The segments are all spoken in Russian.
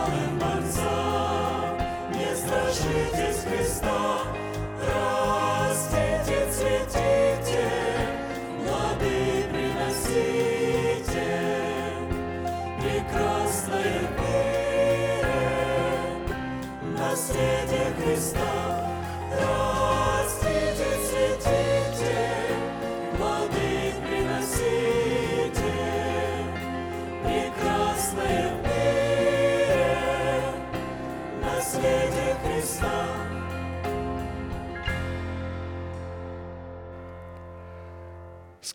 славим Отца, не страшитесь Христа, растите, цветите, плоды приносите. Прекрасное мире, наследие Христа.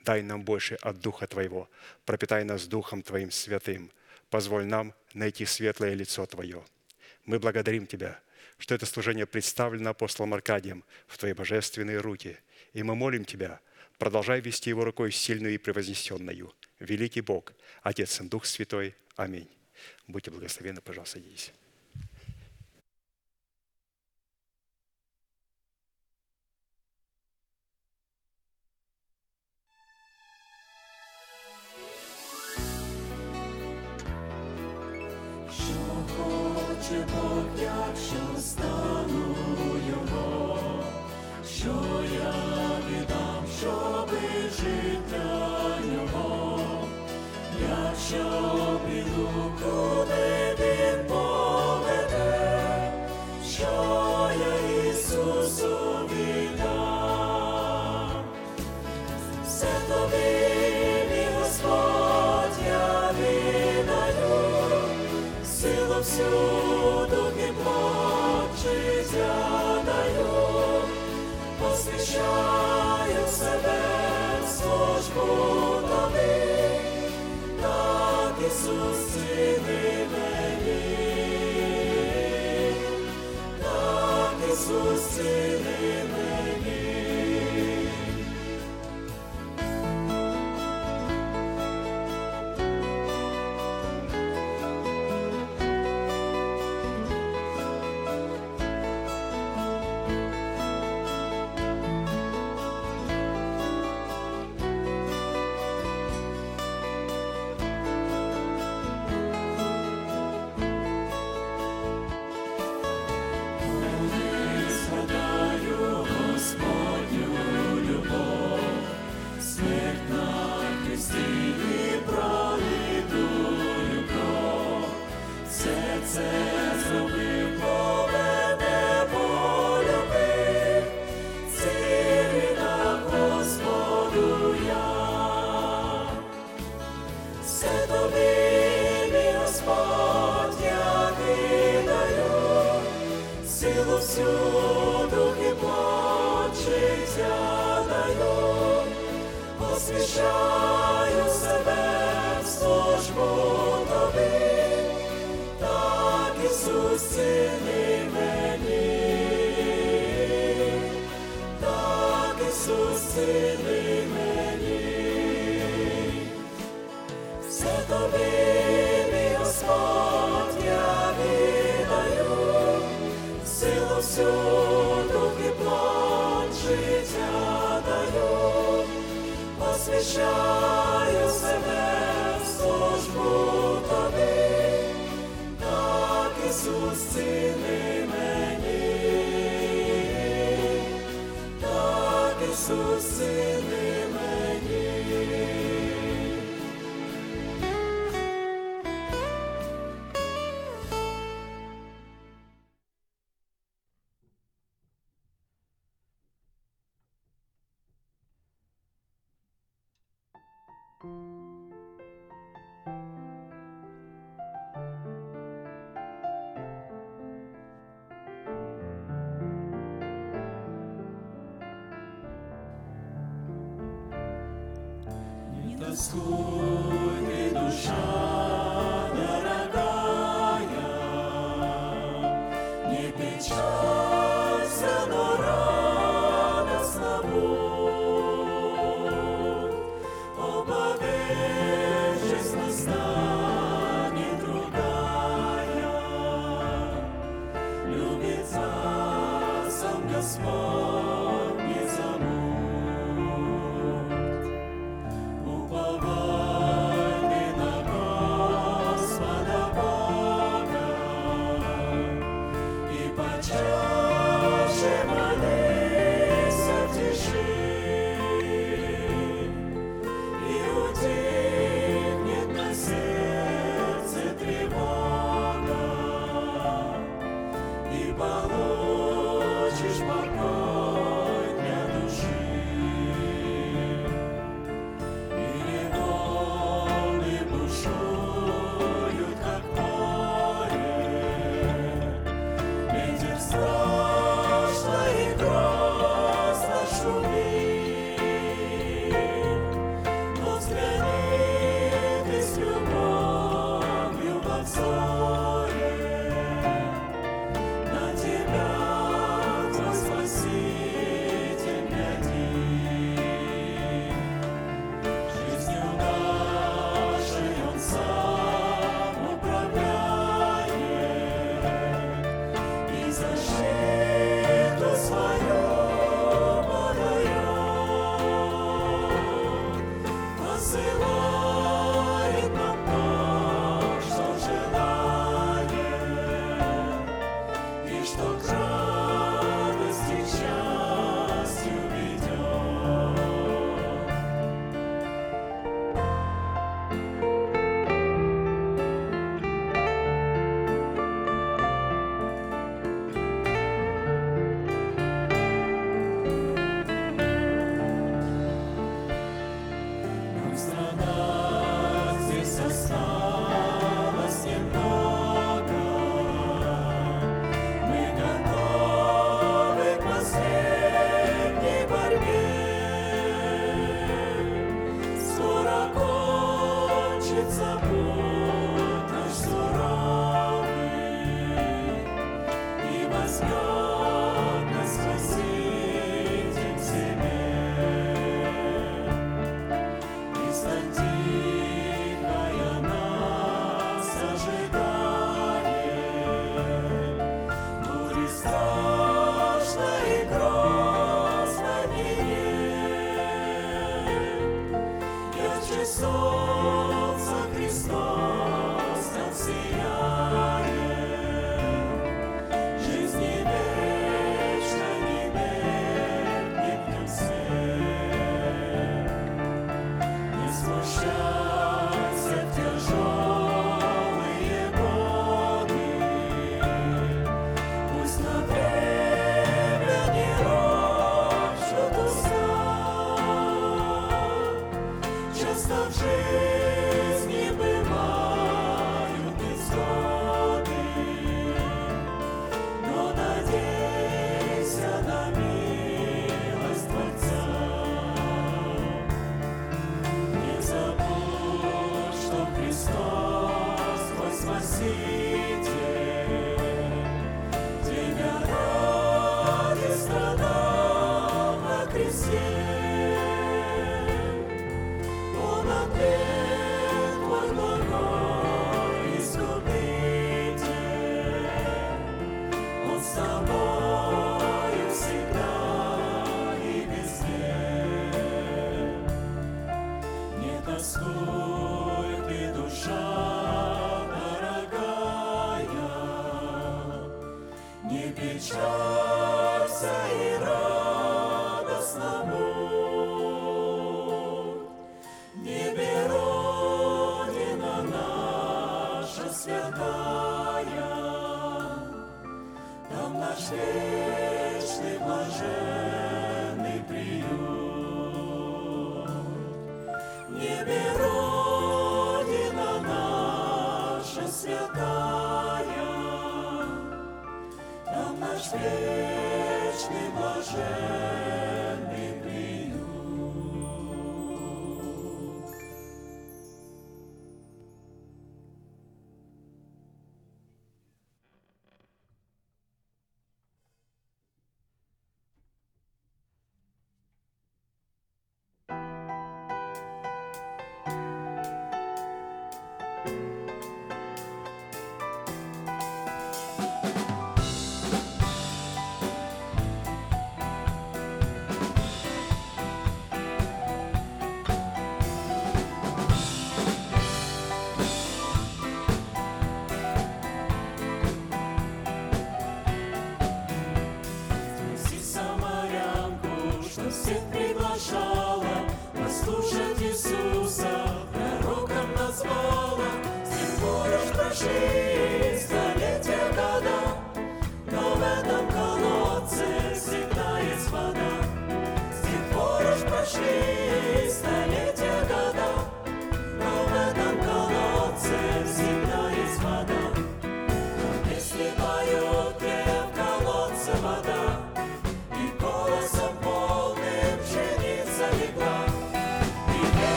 Дай нам больше от Духа Твоего, пропитай нас Духом Твоим святым, позволь нам найти светлое лицо Твое. Мы благодарим Тебя, что это служение представлено апостолом Аркадием в Твои божественные руки, и мы молим Тебя, продолжай вести его рукой сильную и превознесенную. Великий Бог, Отец и Дух Святой. Аминь. Будьте благословенны, пожалуйста, садитесь. Silly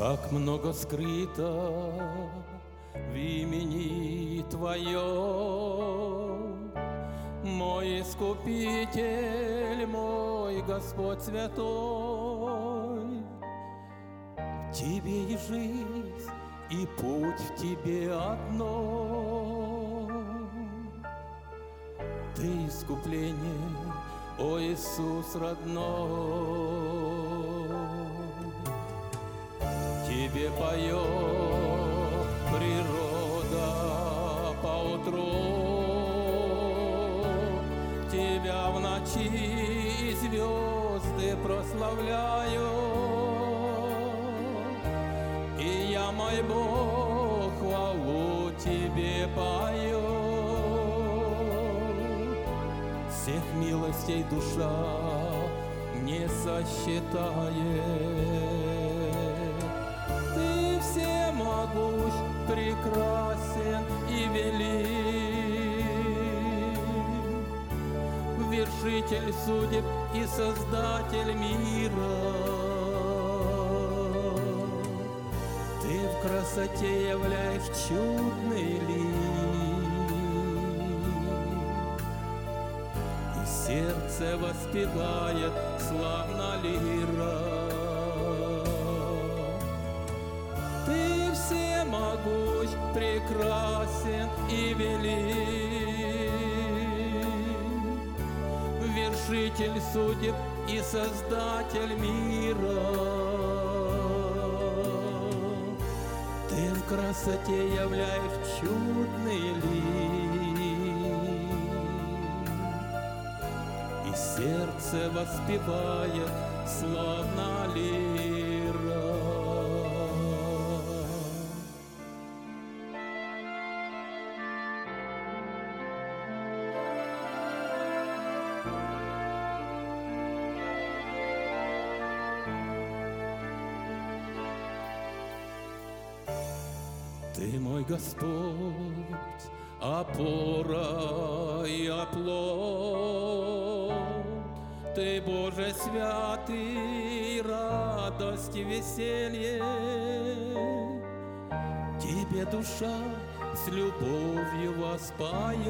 Как много скрыто в имени Твоем, Мой Искупитель, мой Господь Святой. В Тебе и жизнь, и путь в Тебе одно. Ты искупление, о Иисус родной. Поет природа поутру, Тебя в ночи звезды прославляю. И я, мой Бог, хвалу Тебе пою. Всех милостей душа не сосчитает. Всемогущ, прекрасен и велик, Вершитель судеб и Создатель мира. Ты в красоте являешь чудный лик, И сердце воспевает славно лира. Всемогущ, прекрасен и велик, Вершитель судеб и Создатель мира. Ты в красоте являешь чудный лик, И сердце воспевает славно лира. Ты мой Господь, опора и оплот. Ты, Боже святый, радость и веселье. Тебе душа с любовью воспоет.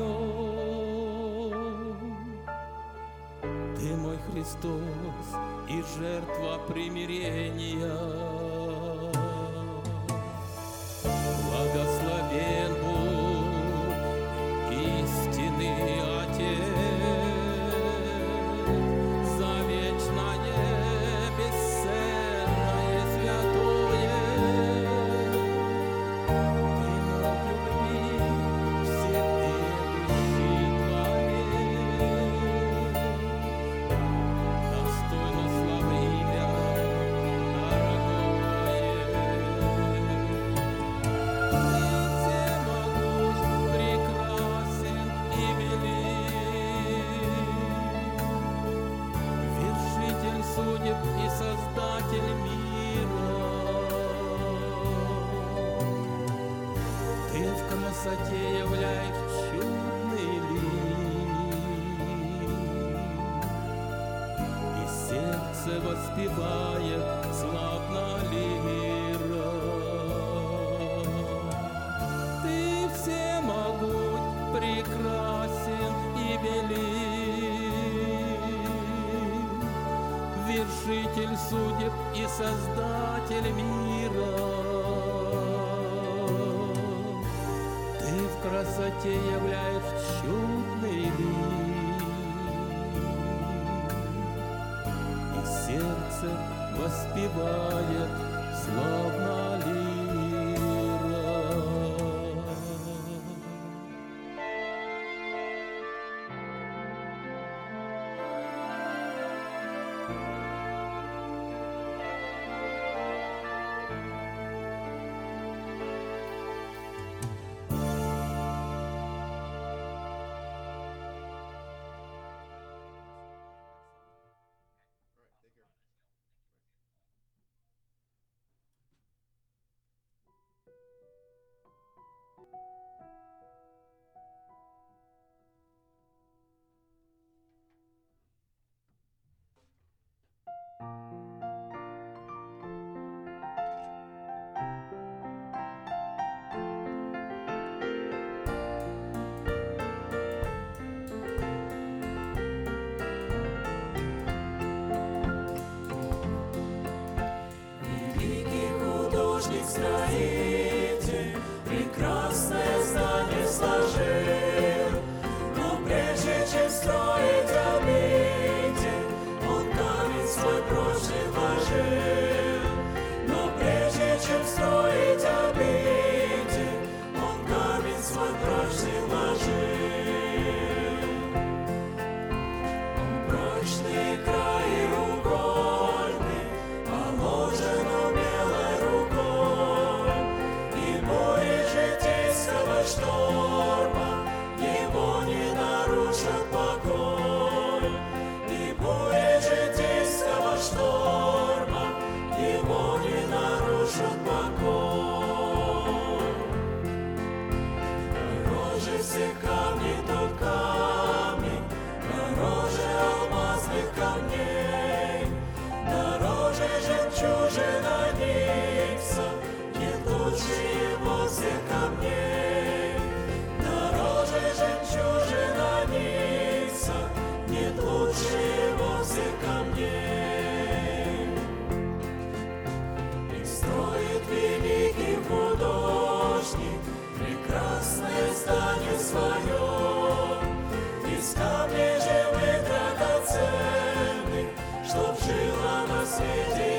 Ты мой Христос и жертва примирения. все камни, тут камни, дороже алмазных камней, дороже жемчужина Никса, нет лучше его всех камней. восстание своем, Из капли живых драгоценных, Чтоб жила на свете.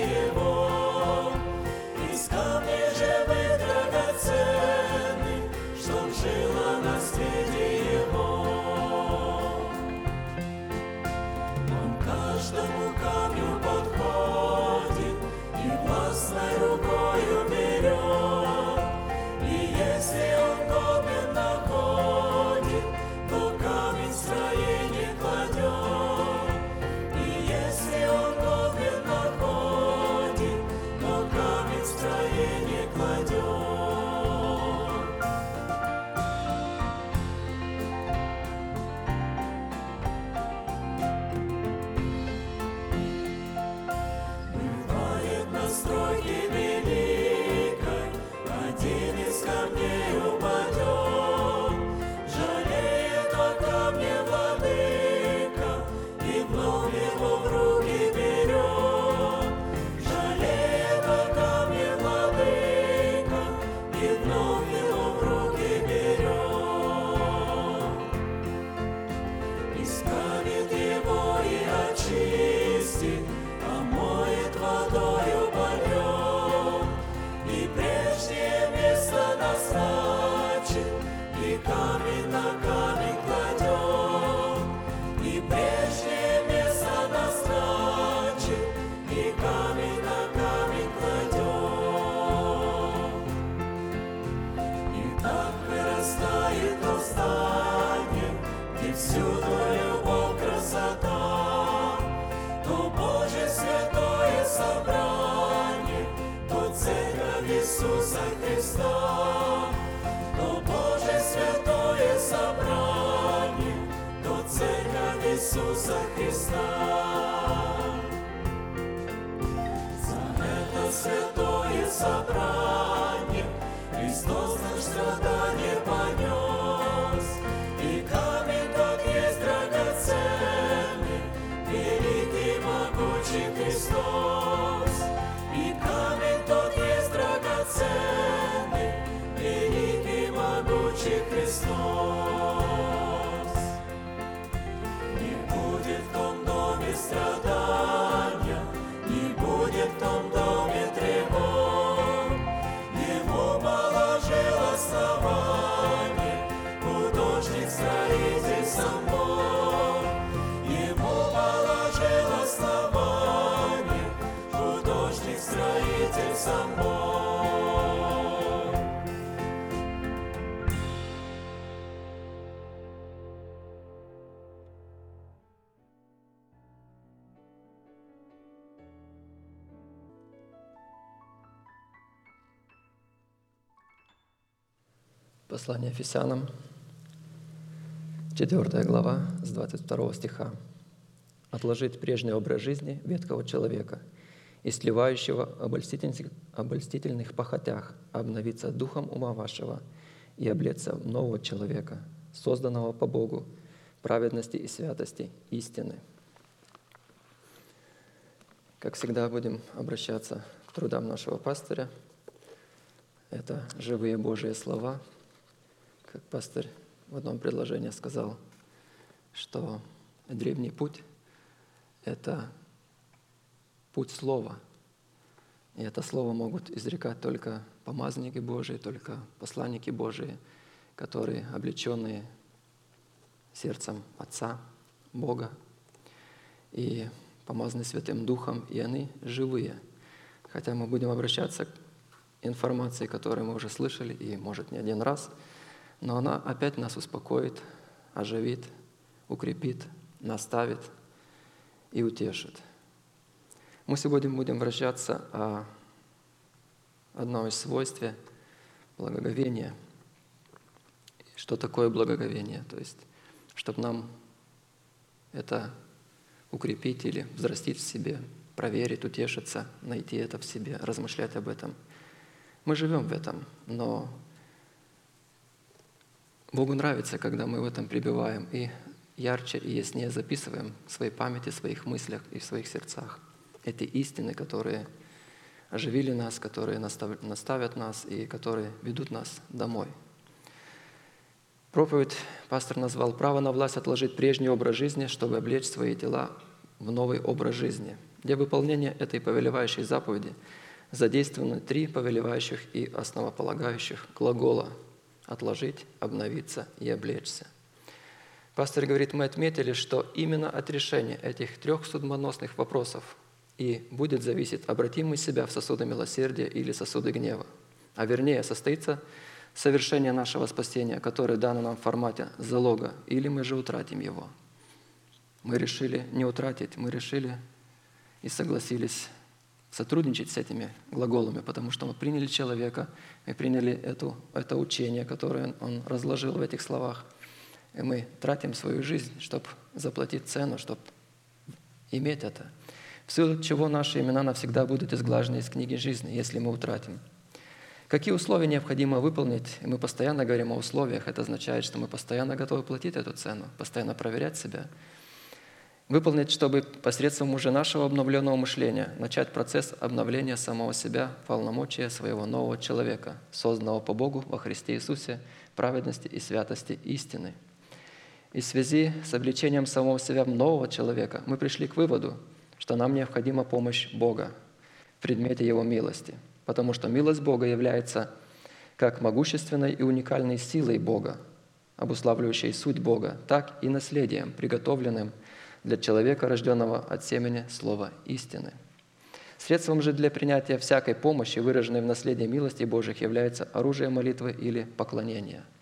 Христос наш страдание Послание Ефесянам, 4 глава, с 22 стиха. «Отложить прежний образ жизни ветхого человека, и сливающего обольстительных, обольстительных похотях, обновиться духом ума вашего и облеться в нового человека, созданного по Богу, праведности и святости, истины». Как всегда, будем обращаться к трудам нашего пастыря. Это живые Божьи слова, как пастырь в одном предложении сказал, что древний путь – это путь слова. И это слово могут изрекать только помазники Божии, только посланники Божии, которые облеченные сердцем Отца, Бога, и помазаны Святым Духом, и они живые. Хотя мы будем обращаться к информации, которую мы уже слышали, и, может, не один раз – но она опять нас успокоит, оживит, укрепит, наставит и утешит. Мы сегодня будем вращаться о одном из свойств благоговения. Что такое благоговение? То есть, чтобы нам это укрепить или взрастить в себе, проверить, утешиться, найти это в себе, размышлять об этом. Мы живем в этом, но Богу нравится, когда мы в этом пребываем и ярче и яснее записываем в своей памяти, в своих мыслях и в своих сердцах эти истины, которые оживили нас, которые наставят нас и которые ведут нас домой. Проповедь пастор назвал «Право на власть отложить прежний образ жизни, чтобы облечь свои тела в новый образ жизни». Для выполнения этой повелевающей заповеди задействованы три повелевающих и основополагающих глагола – отложить, обновиться и облечься. Пастор говорит, мы отметили, что именно от решения этих трех судьбоносных вопросов и будет зависеть, обратим мы себя в сосуды милосердия или сосуды гнева. А вернее, состоится совершение нашего спасения, которое дано нам в формате залога, или мы же утратим его. Мы решили не утратить, мы решили и согласились сотрудничать с этими глаголами, потому что мы приняли человека, мы приняли эту, это учение, которое он разложил в этих словах, и мы тратим свою жизнь, чтобы заплатить цену, чтобы иметь это. В силу чего наши имена навсегда будут изглажены из книги жизни, если мы утратим. Какие условия необходимо выполнить? И мы постоянно говорим о условиях. Это означает, что мы постоянно готовы платить эту цену, постоянно проверять себя – выполнить, чтобы посредством уже нашего обновленного мышления начать процесс обновления самого себя, полномочия своего нового человека, созданного по Богу во Христе Иисусе, праведности и святости истины. И в связи с обличением самого себя нового человека мы пришли к выводу, что нам необходима помощь Бога в предмете Его милости, потому что милость Бога является как могущественной и уникальной силой Бога, обуславливающей суть Бога, так и наследием, приготовленным для человека, рожденного от семени слова истины. Средством же для принятия всякой помощи, выраженной в наследии милости Божьих, является оружие молитвы или поклонения –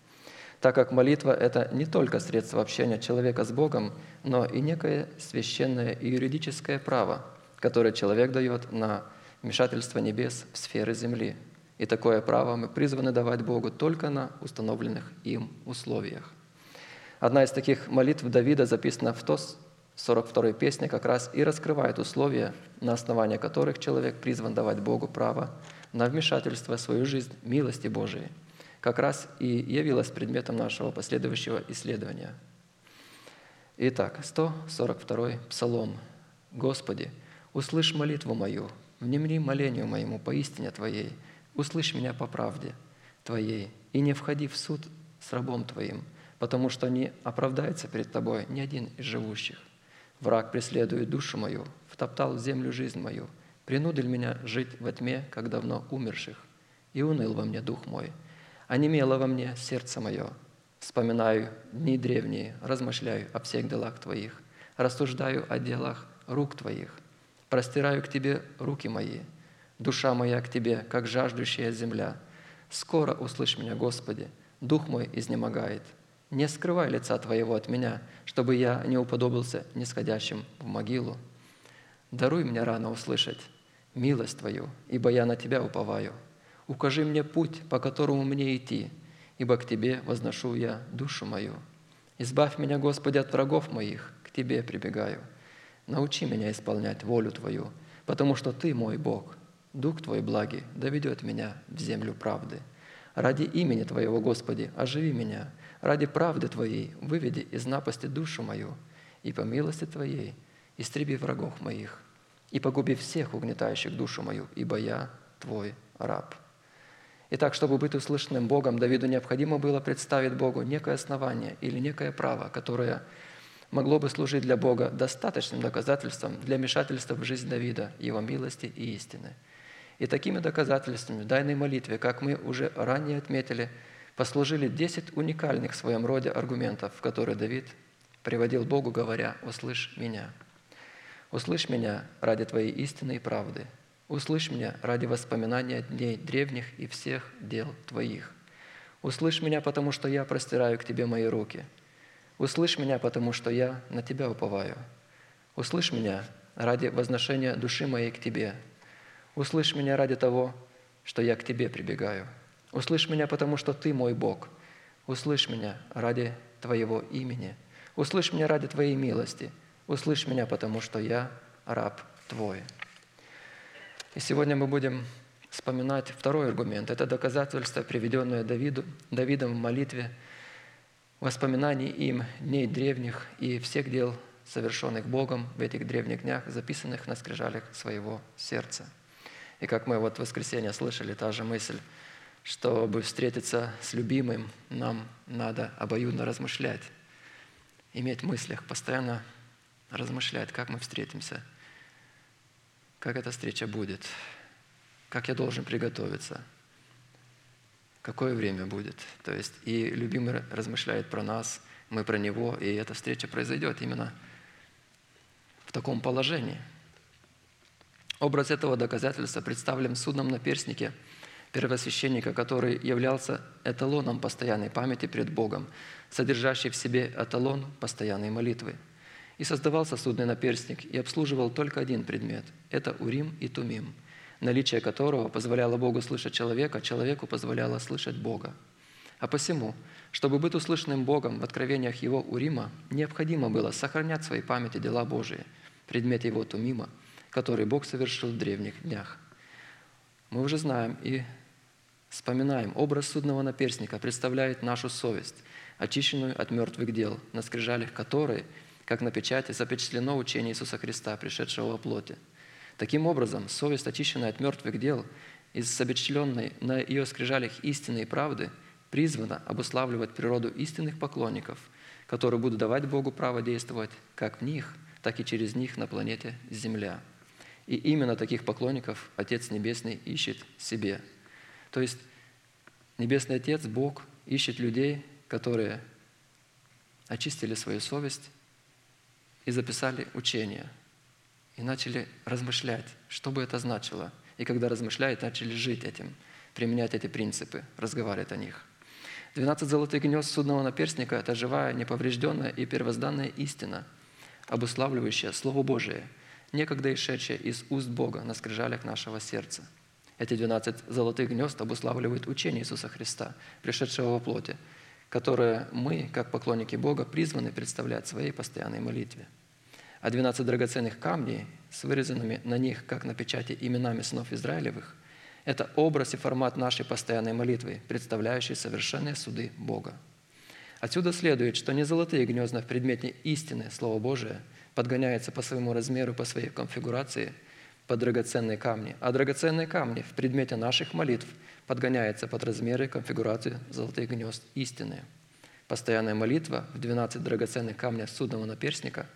так как молитва – это не только средство общения человека с Богом, но и некое священное и юридическое право, которое человек дает на вмешательство небес в сферы земли. И такое право мы призваны давать Богу только на установленных им условиях. Одна из таких молитв Давида записана в ТОС 42-й песне как раз и раскрывает условия, на основании которых человек призван давать Богу право на вмешательство в свою жизнь милости Божией – как раз и явилась предметом нашего последующего исследования. Итак, 142 Псалом. «Господи, услышь молитву мою, внемли молению моему по истине Твоей, услышь меня по правде Твоей, и не входи в суд с рабом Твоим, потому что не оправдается перед Тобой ни один из живущих. Враг преследует душу мою, втоптал в землю жизнь мою, принудил меня жить во тьме, как давно умерших, и уныл во мне дух мой, онемело во мне сердце мое. Вспоминаю дни древние, размышляю о всех делах Твоих, рассуждаю о делах рук Твоих, простираю к Тебе руки мои, душа моя к Тебе, как жаждущая земля. Скоро услышь меня, Господи, дух мой изнемогает. Не скрывай лица Твоего от меня, чтобы я не уподобился нисходящим в могилу. Даруй мне рано услышать милость Твою, ибо я на Тебя уповаю. Укажи мне путь, по которому мне идти, ибо к Тебе возношу я душу мою. Избавь меня, Господи, от врагов моих, к Тебе прибегаю. Научи меня исполнять волю Твою, потому что Ты мой Бог. Дух Твой благий доведет меня в землю правды. Ради имени Твоего, Господи, оживи меня. Ради правды Твоей выведи из напасти душу мою, и по милости Твоей истреби врагов моих, и погуби всех угнетающих душу мою, ибо я Твой раб». Итак, чтобы быть услышанным Богом, Давиду необходимо было представить Богу некое основание или некое право, которое могло бы служить для Бога достаточным доказательством для вмешательства в жизнь Давида, его милости и истины. И такими доказательствами в данной молитве, как мы уже ранее отметили, послужили 10 уникальных в своем роде аргументов, которые Давид приводил Богу, говоря «Услышь меня». «Услышь меня ради Твоей истины и правды, Услышь меня ради воспоминания дней древних и всех дел Твоих. Услышь меня, потому что я простираю к Тебе мои руки. Услышь меня, потому что я на Тебя уповаю. Услышь меня ради возношения души моей к Тебе. Услышь меня ради того, что я к Тебе прибегаю. Услышь меня, потому что Ты мой Бог. Услышь меня ради Твоего имени. Услышь меня ради Твоей милости. Услышь меня, потому что я раб Твой. И сегодня мы будем вспоминать второй аргумент. Это доказательство, приведенное Давиду, Давидом в молитве, воспоминаний им дней древних и всех дел, совершенных Богом в этих древних днях, записанных на скрижалях своего сердца. И как мы вот в воскресенье слышали, та же мысль, чтобы встретиться с любимым, нам надо обоюдно размышлять, иметь в мыслях, постоянно размышлять, как мы встретимся – как эта встреча будет, как я должен приготовиться, какое время будет. То есть и любимый размышляет про нас, мы про него, и эта встреча произойдет именно в таком положении. Образ этого доказательства представлен судном наперстнике первосвященника, который являлся эталоном постоянной памяти пред Богом, содержащий в себе эталон постоянной молитвы – и создавался судный наперстник и обслуживал только один предмет – это Урим и Тумим, наличие которого позволяло Богу слышать человека, человеку позволяло слышать Бога. А посему, чтобы быть услышанным Богом в откровениях Его Урима, необходимо было сохранять в своей памяти дела Божии, предмет Его Тумима, который Бог совершил в древних днях. Мы уже знаем и вспоминаем, образ судного наперстника представляет нашу совесть, очищенную от мертвых дел, на скрижалях которой – как на печати запечатлено учение Иисуса Христа, пришедшего во плоти. Таким образом, совесть, очищенная от мертвых дел, из запечатленной на ее скрижалях истины и правды, призвана обуславливать природу истинных поклонников, которые будут давать Богу право действовать как в них, так и через них на планете Земля. И именно таких поклонников Отец Небесный ищет себе. То есть Небесный Отец, Бог, ищет людей, которые очистили свою совесть и записали учение, и начали размышлять, что бы это значило. И когда размышляют, начали жить этим, применять эти принципы, разговаривать о них. 12 золотых гнезд судного наперстника – это живая, неповрежденная и первозданная истина, обуславливающая Слово Божие, некогда исшедшее из уст Бога на скрижалях нашего сердца. Эти 12 золотых гнезд обуславливают учение Иисуса Христа, пришедшего во плоти, которое мы, как поклонники Бога, призваны представлять в своей постоянной молитве. А 12 драгоценных камней с вырезанными на них, как на печати, именами сынов Израилевых – это образ и формат нашей постоянной молитвы, представляющий совершенные суды Бога. Отсюда следует, что не золотые гнезда в предмете истины, Слово Божие, подгоняются по своему размеру, по своей конфигурации под драгоценные камни, а драгоценные камни в предмете наших молитв подгоняются под размеры и конфигурацию золотых гнезд истины. Постоянная молитва в 12 драгоценных камнях судного наперстника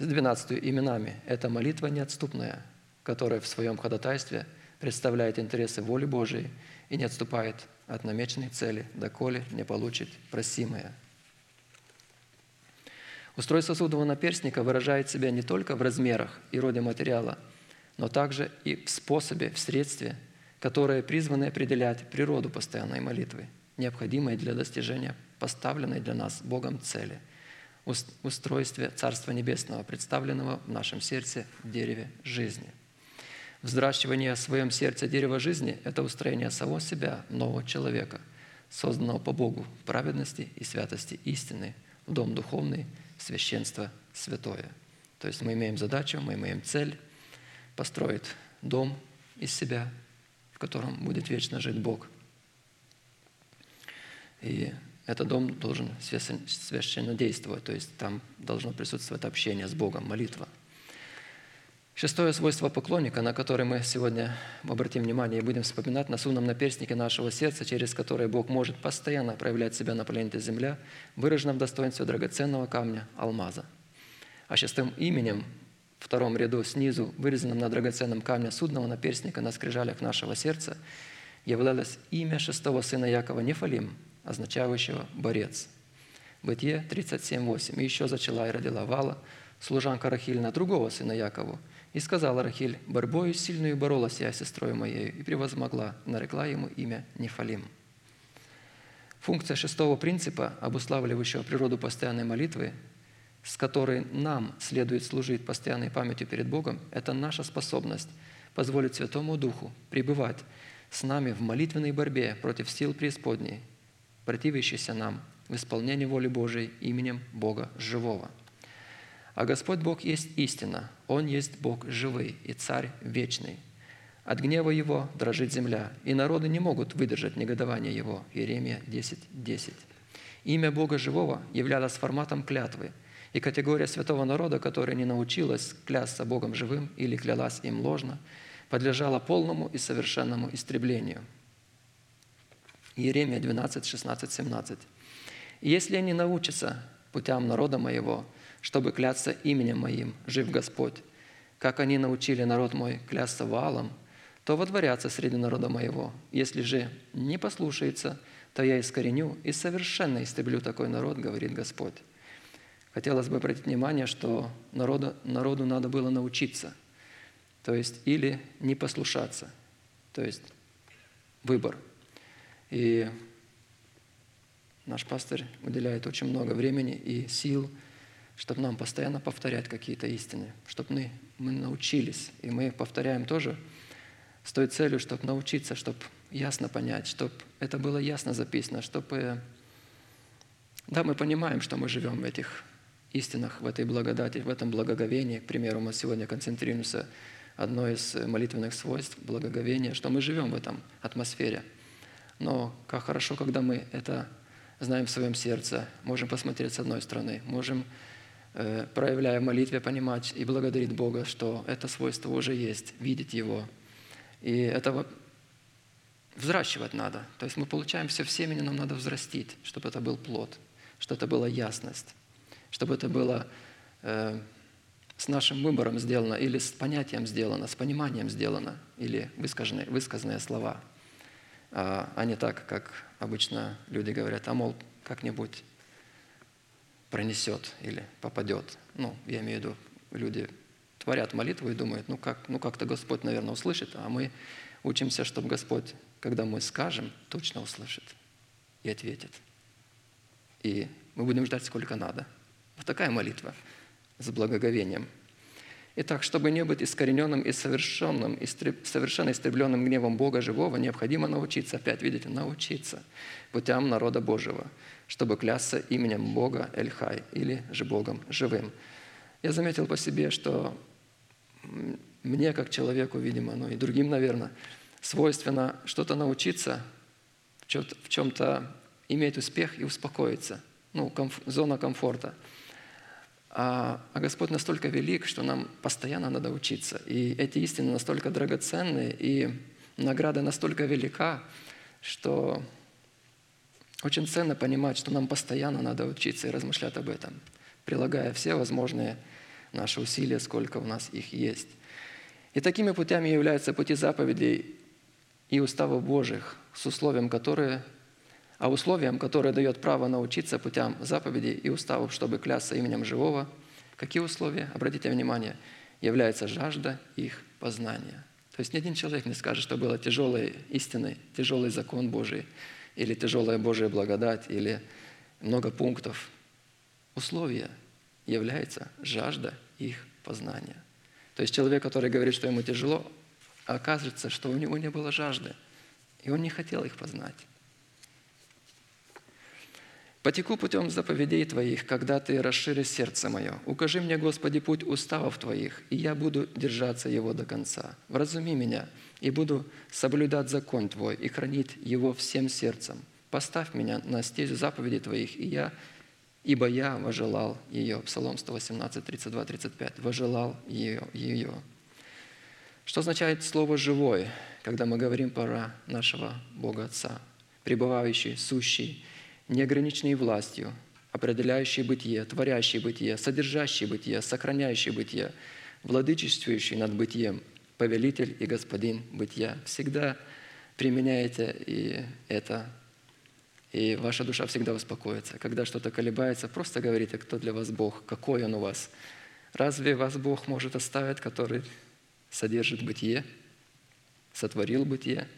с 12 именами – это молитва неотступная, которая в своем ходатайстве – представляет интересы воли Божией и не отступает от намеченной цели, доколе не получит просимое. Устройство судового наперстника выражает себя не только в размерах и роде материала, но также и в способе, в средстве, которое призвано определять природу постоянной молитвы, необходимой для достижения поставленной для нас Богом цели – устройстве Царства Небесного, представленного в нашем сердце в дереве жизни – Взращивание в своем сердце дерева жизни – это устроение самого себя, нового человека, созданного по Богу в праведности и святости истины, в дом духовный, священство святое. То есть мы имеем задачу, мы имеем цель построить дом из себя, в котором будет вечно жить Бог. И этот дом должен священно действовать, то есть там должно присутствовать общение с Богом, молитва – Шестое свойство поклонника, на которое мы сегодня обратим внимание и будем вспоминать на сунном наперстнике нашего сердца, через которое Бог может постоянно проявлять себя на планете Земля, выражено в достоинстве драгоценного камня алмаза. А шестым именем втором ряду снизу, вырезанным на драгоценном камне судного наперстника на скрижалях нашего сердца, являлось имя шестого сына Якова Нефалим, означающего «борец». Бытие 37.8. «И еще зачала и родила Вала, служанка Рахильна, другого сына Якову, и сказала Рахиль, борьбою сильную боролась я с сестрой моей и превозмогла, нарекла ему имя Нефалим. Функция шестого принципа, обуславливающего природу постоянной молитвы, с которой нам следует служить постоянной памятью перед Богом, это наша способность позволить Святому Духу пребывать с нами в молитвенной борьбе против сил преисподней, противящихся нам в исполнении воли Божией именем Бога Живого – а Господь Бог есть истина, Он есть Бог живый и Царь вечный. От гнева Его дрожит земля, и народы не могут выдержать негодование Его. Иеремия 10.10. 10. Имя Бога живого являлось форматом клятвы, и категория святого народа, которая не научилась клясться Богом живым или клялась им ложно, подлежала полному и совершенному истреблению. Иеремия 12, 16, 17. «И если они научатся путям народа моего, чтобы клясться именем Моим, жив Господь. Как они научили народ мой клясться валом, то водворятся среди народа моего. Если же не послушается, то я искореню и совершенно истреблю такой народ, говорит Господь. Хотелось бы обратить внимание, что народу, народу надо было научиться, то есть или не послушаться, то есть выбор. И наш пастор уделяет очень много времени и сил – чтобы нам постоянно повторять какие-то истины, чтобы мы, мы научились. И мы повторяем тоже с той целью, чтобы научиться, чтобы ясно понять, чтобы это было ясно записано, чтобы... Да, мы понимаем, что мы живем в этих истинах, в этой благодати, в этом благоговении. К примеру, мы сегодня концентрируемся одно из молитвенных свойств благоговения, что мы живем в этом атмосфере. Но как хорошо, когда мы это знаем в своем сердце, можем посмотреть с одной стороны, можем Э, проявляя в молитве, понимать и благодарить Бога, что это свойство уже есть, видеть Его. И это взращивать надо. То есть мы получаем все в семени, нам надо взрастить, чтобы это был плод, чтобы это была ясность. Чтобы это было э, с нашим выбором сделано, или с понятием сделано, с пониманием сделано, или высказанные, высказанные слова, а, а не так, как обычно люди говорят, а мол, как-нибудь пронесет или попадет. Ну, я имею в виду, люди творят молитву и думают, ну, как, ну как-то Господь, наверное, услышит, а мы учимся, чтобы Господь, когда мы скажем, точно услышит и ответит. И мы будем ждать сколько надо. Вот такая молитва с благоговением. Итак, чтобы не быть искорененным и совершенным, истреб, совершенно истребленным гневом Бога живого, необходимо научиться, опять видите, научиться путям народа Божьего, чтобы клясться именем Бога Эльхай или же Богом живым. Я заметил по себе, что мне, как человеку, видимо, ну и другим, наверное, свойственно что-то научиться, в чем-то иметь успех и успокоиться. Ну, комф, зона комфорта. А, а Господь настолько велик, что нам постоянно надо учиться. И эти истины настолько драгоценны, и награда настолько велика, что очень ценно понимать, что нам постоянно надо учиться и размышлять об этом, прилагая все возможные наши усилия, сколько у нас их есть. И такими путями являются пути заповедей и уставов Божьих, с условием, которые, а условием, которое дает право научиться путям заповедей и уставов, чтобы клясться именем живого, какие условия, обратите внимание, является жажда их познания. То есть ни один человек не скажет, что было тяжелой истиной, тяжелый закон Божий, или тяжелая Божья благодать, или много пунктов. Условия является жажда их познания. То есть человек, который говорит, что ему тяжело, оказывается, что у него не было жажды, и он не хотел их познать. «Потеку путем заповедей Твоих, когда Ты расширишь сердце мое. Укажи мне, Господи, путь уставов Твоих, и я буду держаться его до конца. Вразуми меня, и буду соблюдать закон Твой и хранить его всем сердцем. Поставь меня на стезю заповедей Твоих, и я Ибо я вожелал ее. Псалом 118, 32, 35. Вожелал ее. ее. Что означает слово «живой», когда мы говорим про нашего Бога Отца? Пребывающий, сущий, неограниченный властью, определяющий бытие, творящий бытие, содержащий бытие, сохраняющий бытие, владычествующий над бытием, повелитель и господин бытия. Всегда применяете и это и ваша душа всегда успокоится. Когда что-то колебается, просто говорите, кто для вас Бог, какой Он у вас. Разве вас Бог может оставить, который содержит бытие, сотворил бытие,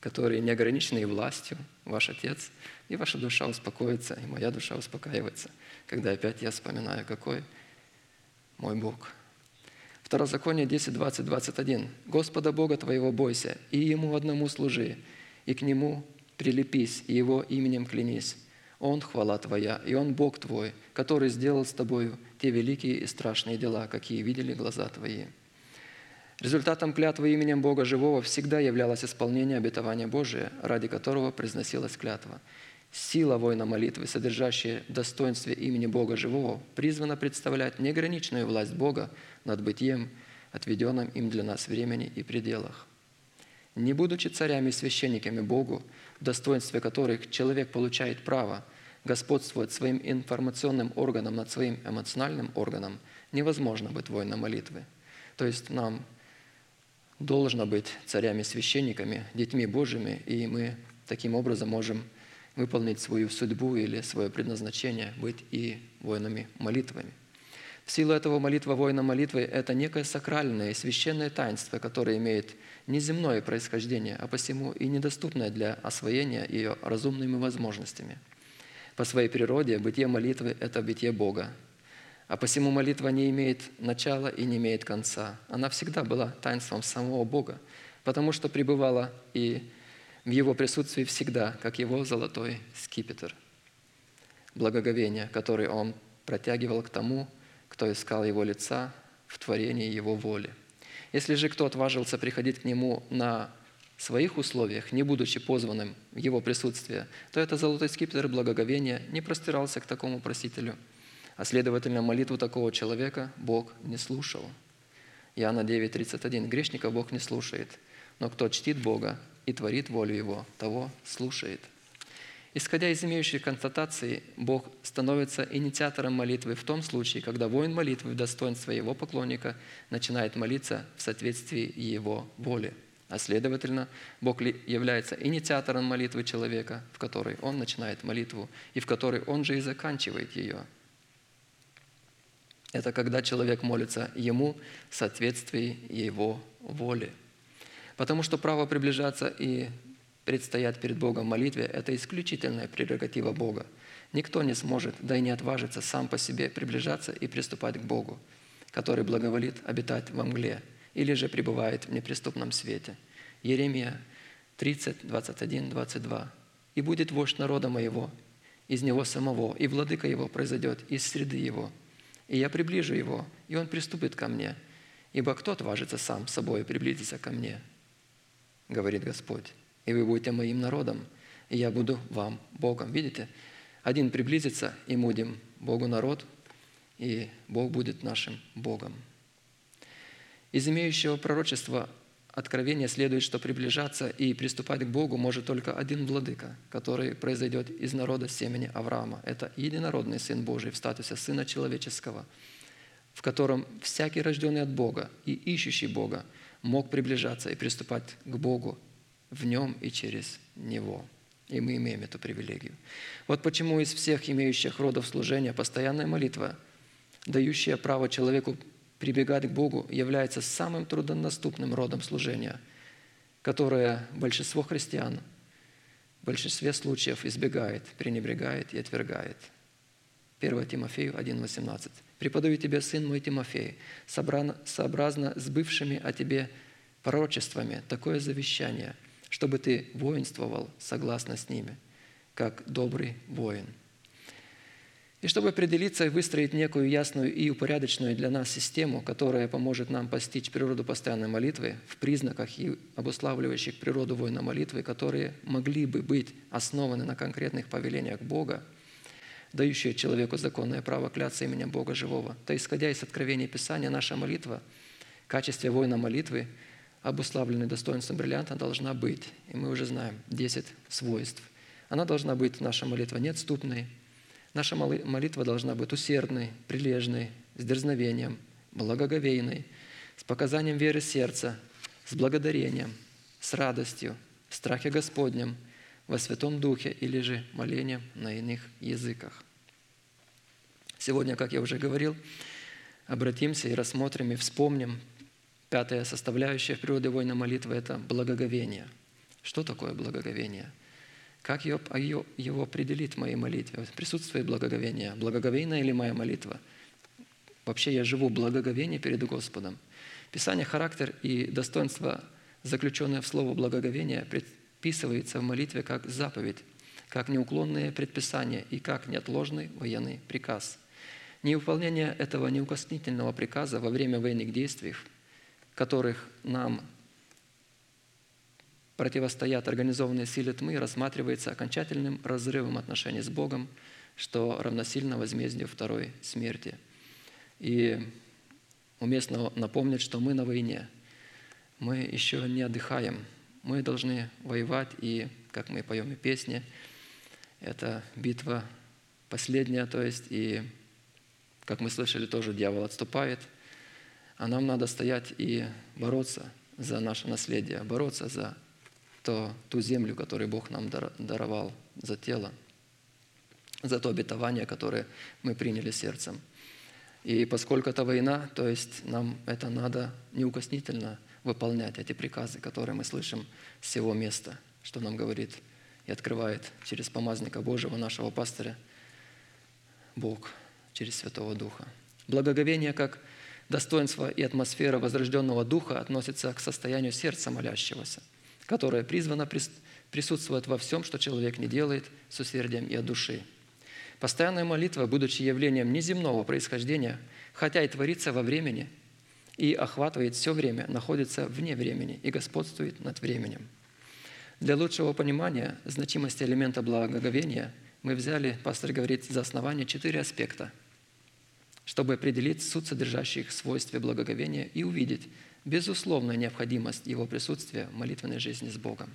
который неограниченный властью, ваш Отец, и ваша душа успокоится, и моя душа успокаивается, когда опять я вспоминаю, какой мой Бог. Второзаконие 10, 20, 21. «Господа Бога твоего бойся, и Ему одному служи, и к Нему прилепись и Его именем клянись. Он – хвала Твоя, и Он – Бог Твой, который сделал с Тобою те великие и страшные дела, какие видели глаза Твои». Результатом клятвы именем Бога Живого всегда являлось исполнение обетования Божия, ради которого произносилась клятва. Сила воина молитвы, содержащая в имени Бога Живого, призвана представлять неограниченную власть Бога над бытием, отведенным им для нас времени и пределах. Не будучи царями и священниками Богу, в достоинстве которых человек получает право господствовать своим информационным органом над своим эмоциональным органом, невозможно быть воином молитвы. То есть нам должно быть царями-священниками, детьми Божьими, и мы таким образом можем выполнить свою судьбу или свое предназначение, быть и воинами молитвами. В силу этого молитва воина молитвы – это некое сакральное и священное таинство, которое имеет неземное происхождение, а посему и недоступное для освоения ее разумными возможностями. По своей природе бытие молитвы – это бытие Бога. А посему молитва не имеет начала и не имеет конца. Она всегда была таинством самого Бога, потому что пребывала и в Его присутствии всегда, как Его золотой скипетр. Благоговение, которое Он протягивал к тому, кто искал Его лица в творении Его воли – если же кто отважился приходить к нему на своих условиях, не будучи позванным в его присутствие, то это золотой скипетр благоговения не простирался к такому просителю, а следовательно, молитву такого человека Бог не слушал. Иоанна 9:31. Грешника Бог не слушает, но кто чтит Бога и творит волю Его, того слушает. Исходя из имеющей констатации, Бог становится инициатором молитвы в том случае, когда воин молитвы в достоинство его поклонника начинает молиться в соответствии его воли. А следовательно, Бог является инициатором молитвы человека, в которой он начинает молитву, и в которой он же и заканчивает ее. Это когда человек молится ему в соответствии его воли. Потому что право приближаться и предстоять перед Богом в молитве – это исключительная прерогатива Бога. Никто не сможет, да и не отважится сам по себе приближаться и приступать к Богу, который благоволит обитать во мгле или же пребывает в неприступном свете. Еремия 30, 21, 22. «И будет вождь народа моего, из него самого, и владыка его произойдет из среды его. И я приближу его, и он приступит ко мне. Ибо кто отважится сам собой приблизиться ко мне?» говорит Господь. «И вы будете моим народом, и я буду вам Богом». Видите? Один приблизится, и мы будем Богу народ, и Бог будет нашим Богом. Из имеющего пророчества откровения следует, что приближаться и приступать к Богу может только один владыка, который произойдет из народа семени Авраама. Это единородный Сын Божий в статусе Сына Человеческого, в котором всякий рожденный от Бога и ищущий Бога мог приближаться и приступать к Богу в Нем и через Него. И мы имеем эту привилегию. Вот почему из всех имеющих родов служения постоянная молитва, дающая право человеку прибегать к Богу, является самым труднодоступным родом служения, которое большинство христиан в большинстве случаев избегает, пренебрегает и отвергает. 1 Тимофею 1,18. «Преподаю тебе, сын мой Тимофей, сообразно с бывшими о тебе пророчествами, такое завещание, чтобы ты воинствовал согласно с ними, как добрый воин». И чтобы определиться и выстроить некую ясную и упорядоченную для нас систему, которая поможет нам постичь природу постоянной молитвы в признаках и обуславливающих природу воина молитвы, которые могли бы быть основаны на конкретных повелениях Бога, дающие человеку законное право кляться именем Бога живого, то исходя из откровения Писания, наша молитва в качестве воина молитвы, обуславленной достоинством бриллианта, должна быть. И мы уже знаем 10 свойств. Она должна быть, наша молитва, неотступной, Наша моли- молитва должна быть усердной, прилежной, с дерзновением, благоговейной, с показанием веры сердца, с благодарением, с радостью, в страхе Господнем, во Святом Духе или же молением на иных языках. Сегодня, как я уже говорил, обратимся и рассмотрим и вспомним пятая составляющая природе воина молитвы – это благоговение. Что такое благоговение? Как ее, ее, его определить в моей молитве? Присутствует благоговение. Благоговейная ли моя молитва? Вообще я живу в благоговении перед Господом. Писание, характер и достоинство, заключенное в слово благоговение, предписывается в молитве как заповедь, как неуклонное предписание и как неотложный военный приказ. Невыполнение этого неукоснительного приказа во время военных действий, которых нам противостоят организованные силы тьмы, рассматривается окончательным разрывом отношений с Богом, что равносильно возмездию второй смерти. И уместно напомнить, что мы на войне, мы еще не отдыхаем, мы должны воевать, и, как мы поем и песни, это битва последняя, то есть, и, как мы слышали, тоже дьявол отступает, а нам надо стоять и бороться за наше наследие, бороться за то, ту землю, которую Бог нам дар- даровал, за тело, за то обетование, которое мы приняли сердцем. И поскольку это война, то есть нам это надо неукоснительно выполнять, эти приказы, которые мы слышим с всего места, что нам говорит и открывает через помазника Божьего, нашего пастыря, Бог через Святого Духа. Благоговение как достоинство и атмосфера возрожденного Духа относится к состоянию сердца молящегося, которое призвано прис- присутствовать во всем, что человек не делает с усердием и от души. Постоянная молитва, будучи явлением неземного происхождения, хотя и творится во времени и охватывает все время, находится вне времени и господствует над временем. Для лучшего понимания значимости элемента благоговения мы взяли, пастор говорит, за основание четыре аспекта, чтобы определить суть содержащих свойств благоговения и увидеть безусловную необходимость его присутствия в молитвенной жизни с Богом.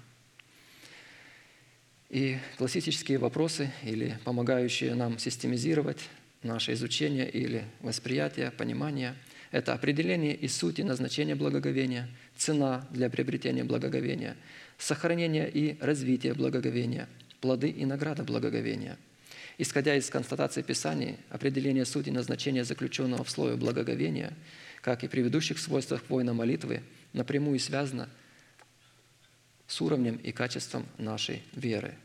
И классические вопросы или помогающие нам системизировать наше изучение или восприятие, понимание – это определение и суть и назначение благоговения, цена для приобретения благоговения, сохранение и развитие благоговения, плоды и награда благоговения. Исходя из констатации Писаний, определение сути назначения заключенного в слове благоговения, как и предыдущих свойствах воина молитвы, напрямую связано с уровнем и качеством нашей веры.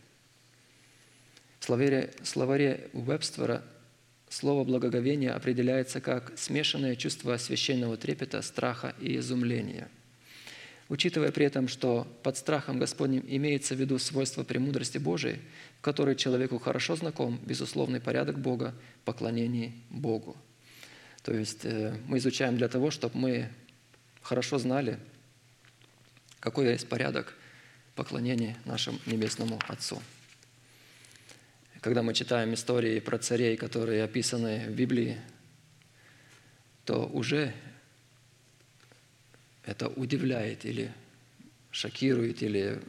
В словаре, словаре Уэбстера слово «благоговение» определяется как смешанное чувство священного трепета, страха и изумления. Учитывая при этом, что под страхом Господним имеется в виду свойство премудрости Божией, в которой человеку хорошо знаком безусловный порядок Бога, поклонений Богу. То есть э, мы изучаем для того, чтобы мы хорошо знали, какой есть порядок поклонения нашему Небесному Отцу. Когда мы читаем истории про царей, которые описаны в Библии, то уже это удивляет или шокирует, или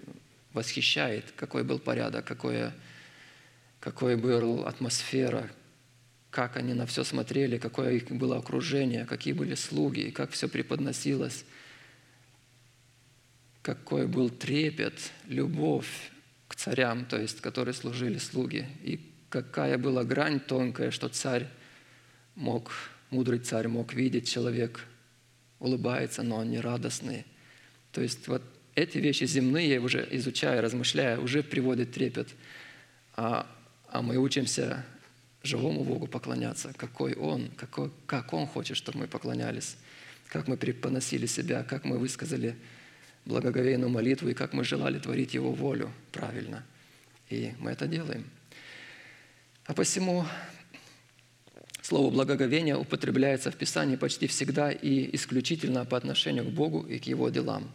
восхищает, какой был порядок, какое, какой была атмосфера, как они на все смотрели, какое их было окружение, какие были слуги, как все преподносилось, какой был трепет, любовь к царям, то есть, которые служили слуги, и какая была грань тонкая, что царь мог, мудрый царь мог видеть, человек улыбается, но он не радостный. То есть вот эти вещи земные, уже изучая, размышляя, уже приводят трепет. А, а мы учимся живому Богу поклоняться, какой Он, какой, как Он хочет, чтобы мы поклонялись, как мы преподносили себя, как мы высказали благоговейную молитву и как мы желали творить Его волю правильно. И мы это делаем. А посему слово «благоговение» употребляется в Писании почти всегда и исключительно по отношению к Богу и к Его делам.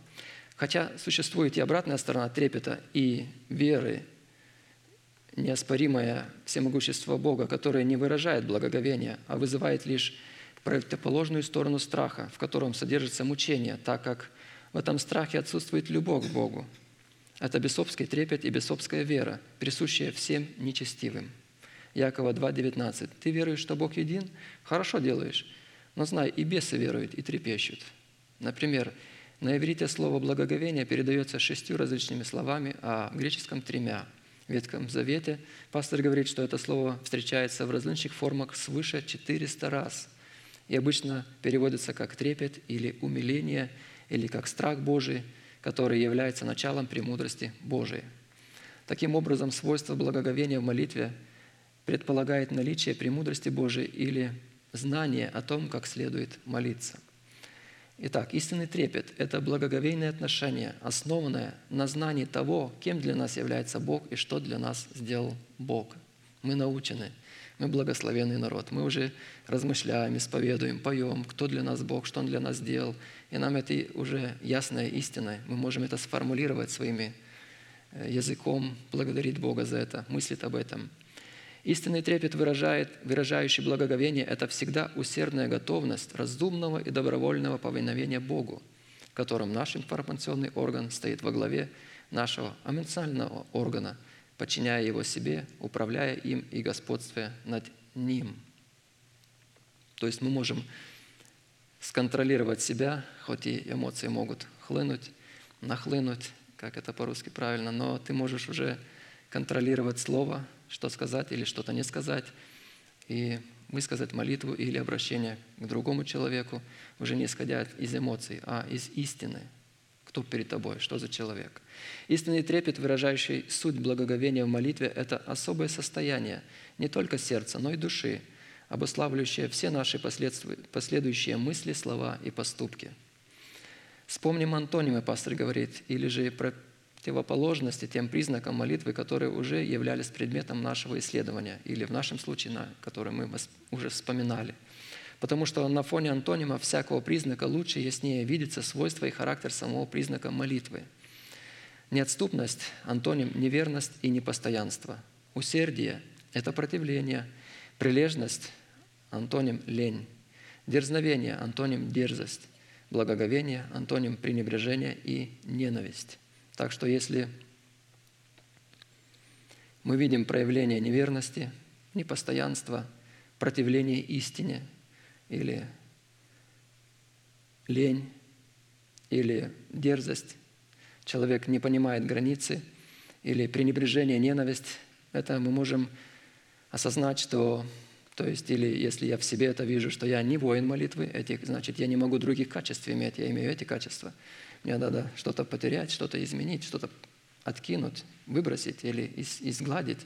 Хотя существует и обратная сторона трепета и веры, неоспоримое всемогущество Бога, которое не выражает благоговения, а вызывает лишь противоположную сторону страха, в котором содержится мучение, так как в этом страхе отсутствует любовь к Богу. Это бесовский трепет и бесовская вера, присущая всем нечестивым. Якова 2,19. «Ты веруешь, что Бог един? Хорошо делаешь. Но знай, и бесы веруют, и трепещут». Например, на иврите слово «благоговение» передается шестью различными словами, а в греческом – тремя. В Ветхом Завете пастор говорит, что это слово встречается в различных формах свыше 400 раз и обычно переводится как трепет или умиление, или как страх Божий, который является началом премудрости Божией. Таким образом, свойство благоговения в молитве предполагает наличие премудрости Божией или знание о том, как следует молиться. Итак, истинный трепет – это благоговейное отношение, основанное на знании того, кем для нас является Бог и что для нас сделал Бог. Мы научены, мы благословенный народ, мы уже размышляем, исповедуем, поем, кто для нас Бог, что Он для нас сделал. И нам это уже ясная истина. Мы можем это сформулировать своими э, языком, благодарить Бога за это, мыслить об этом – Истинный трепет, выражает, выражающий благоговение, это всегда усердная готовность разумного и добровольного повиновения Богу, в котором наш информационный орган стоит во главе нашего эмоционального органа, подчиняя его себе, управляя им и господствуя над ним. То есть мы можем сконтролировать себя, хоть и эмоции могут хлынуть, нахлынуть, как это по-русски правильно, но ты можешь уже контролировать слово, что сказать или что-то не сказать, и высказать молитву или обращение к другому человеку, уже не исходя из эмоций, а из истины. Кто перед тобой, что за человек. Истинный трепет, выражающий суть благоговения в молитве, это особое состояние не только сердца, но и души, обуславливающее все наши последующие мысли, слова и поступки. Вспомним антонимы, пастор говорит, или же противоположности тем признакам молитвы, которые уже являлись предметом нашего исследования, или в нашем случае, на который мы уже вспоминали. Потому что на фоне антонима всякого признака лучше яснее видится свойство и характер самого признака молитвы. Неотступность – антоним неверность и непостоянство. Усердие – это противление. Прилежность – антоним лень. Дерзновение – антоним дерзость. Благоговение – антоним пренебрежение и ненависть. Так что если мы видим проявление неверности, непостоянства, противление истине или лень, или дерзость. Человек не понимает границы, или пренебрежение, ненависть. Это мы можем осознать, что, то есть, или если я в себе это вижу, что я не воин молитвы, этих, значит, я не могу других качеств иметь, я имею эти качества. Мне надо что-то потерять, что-то изменить, что-то откинуть, выбросить или изгладить,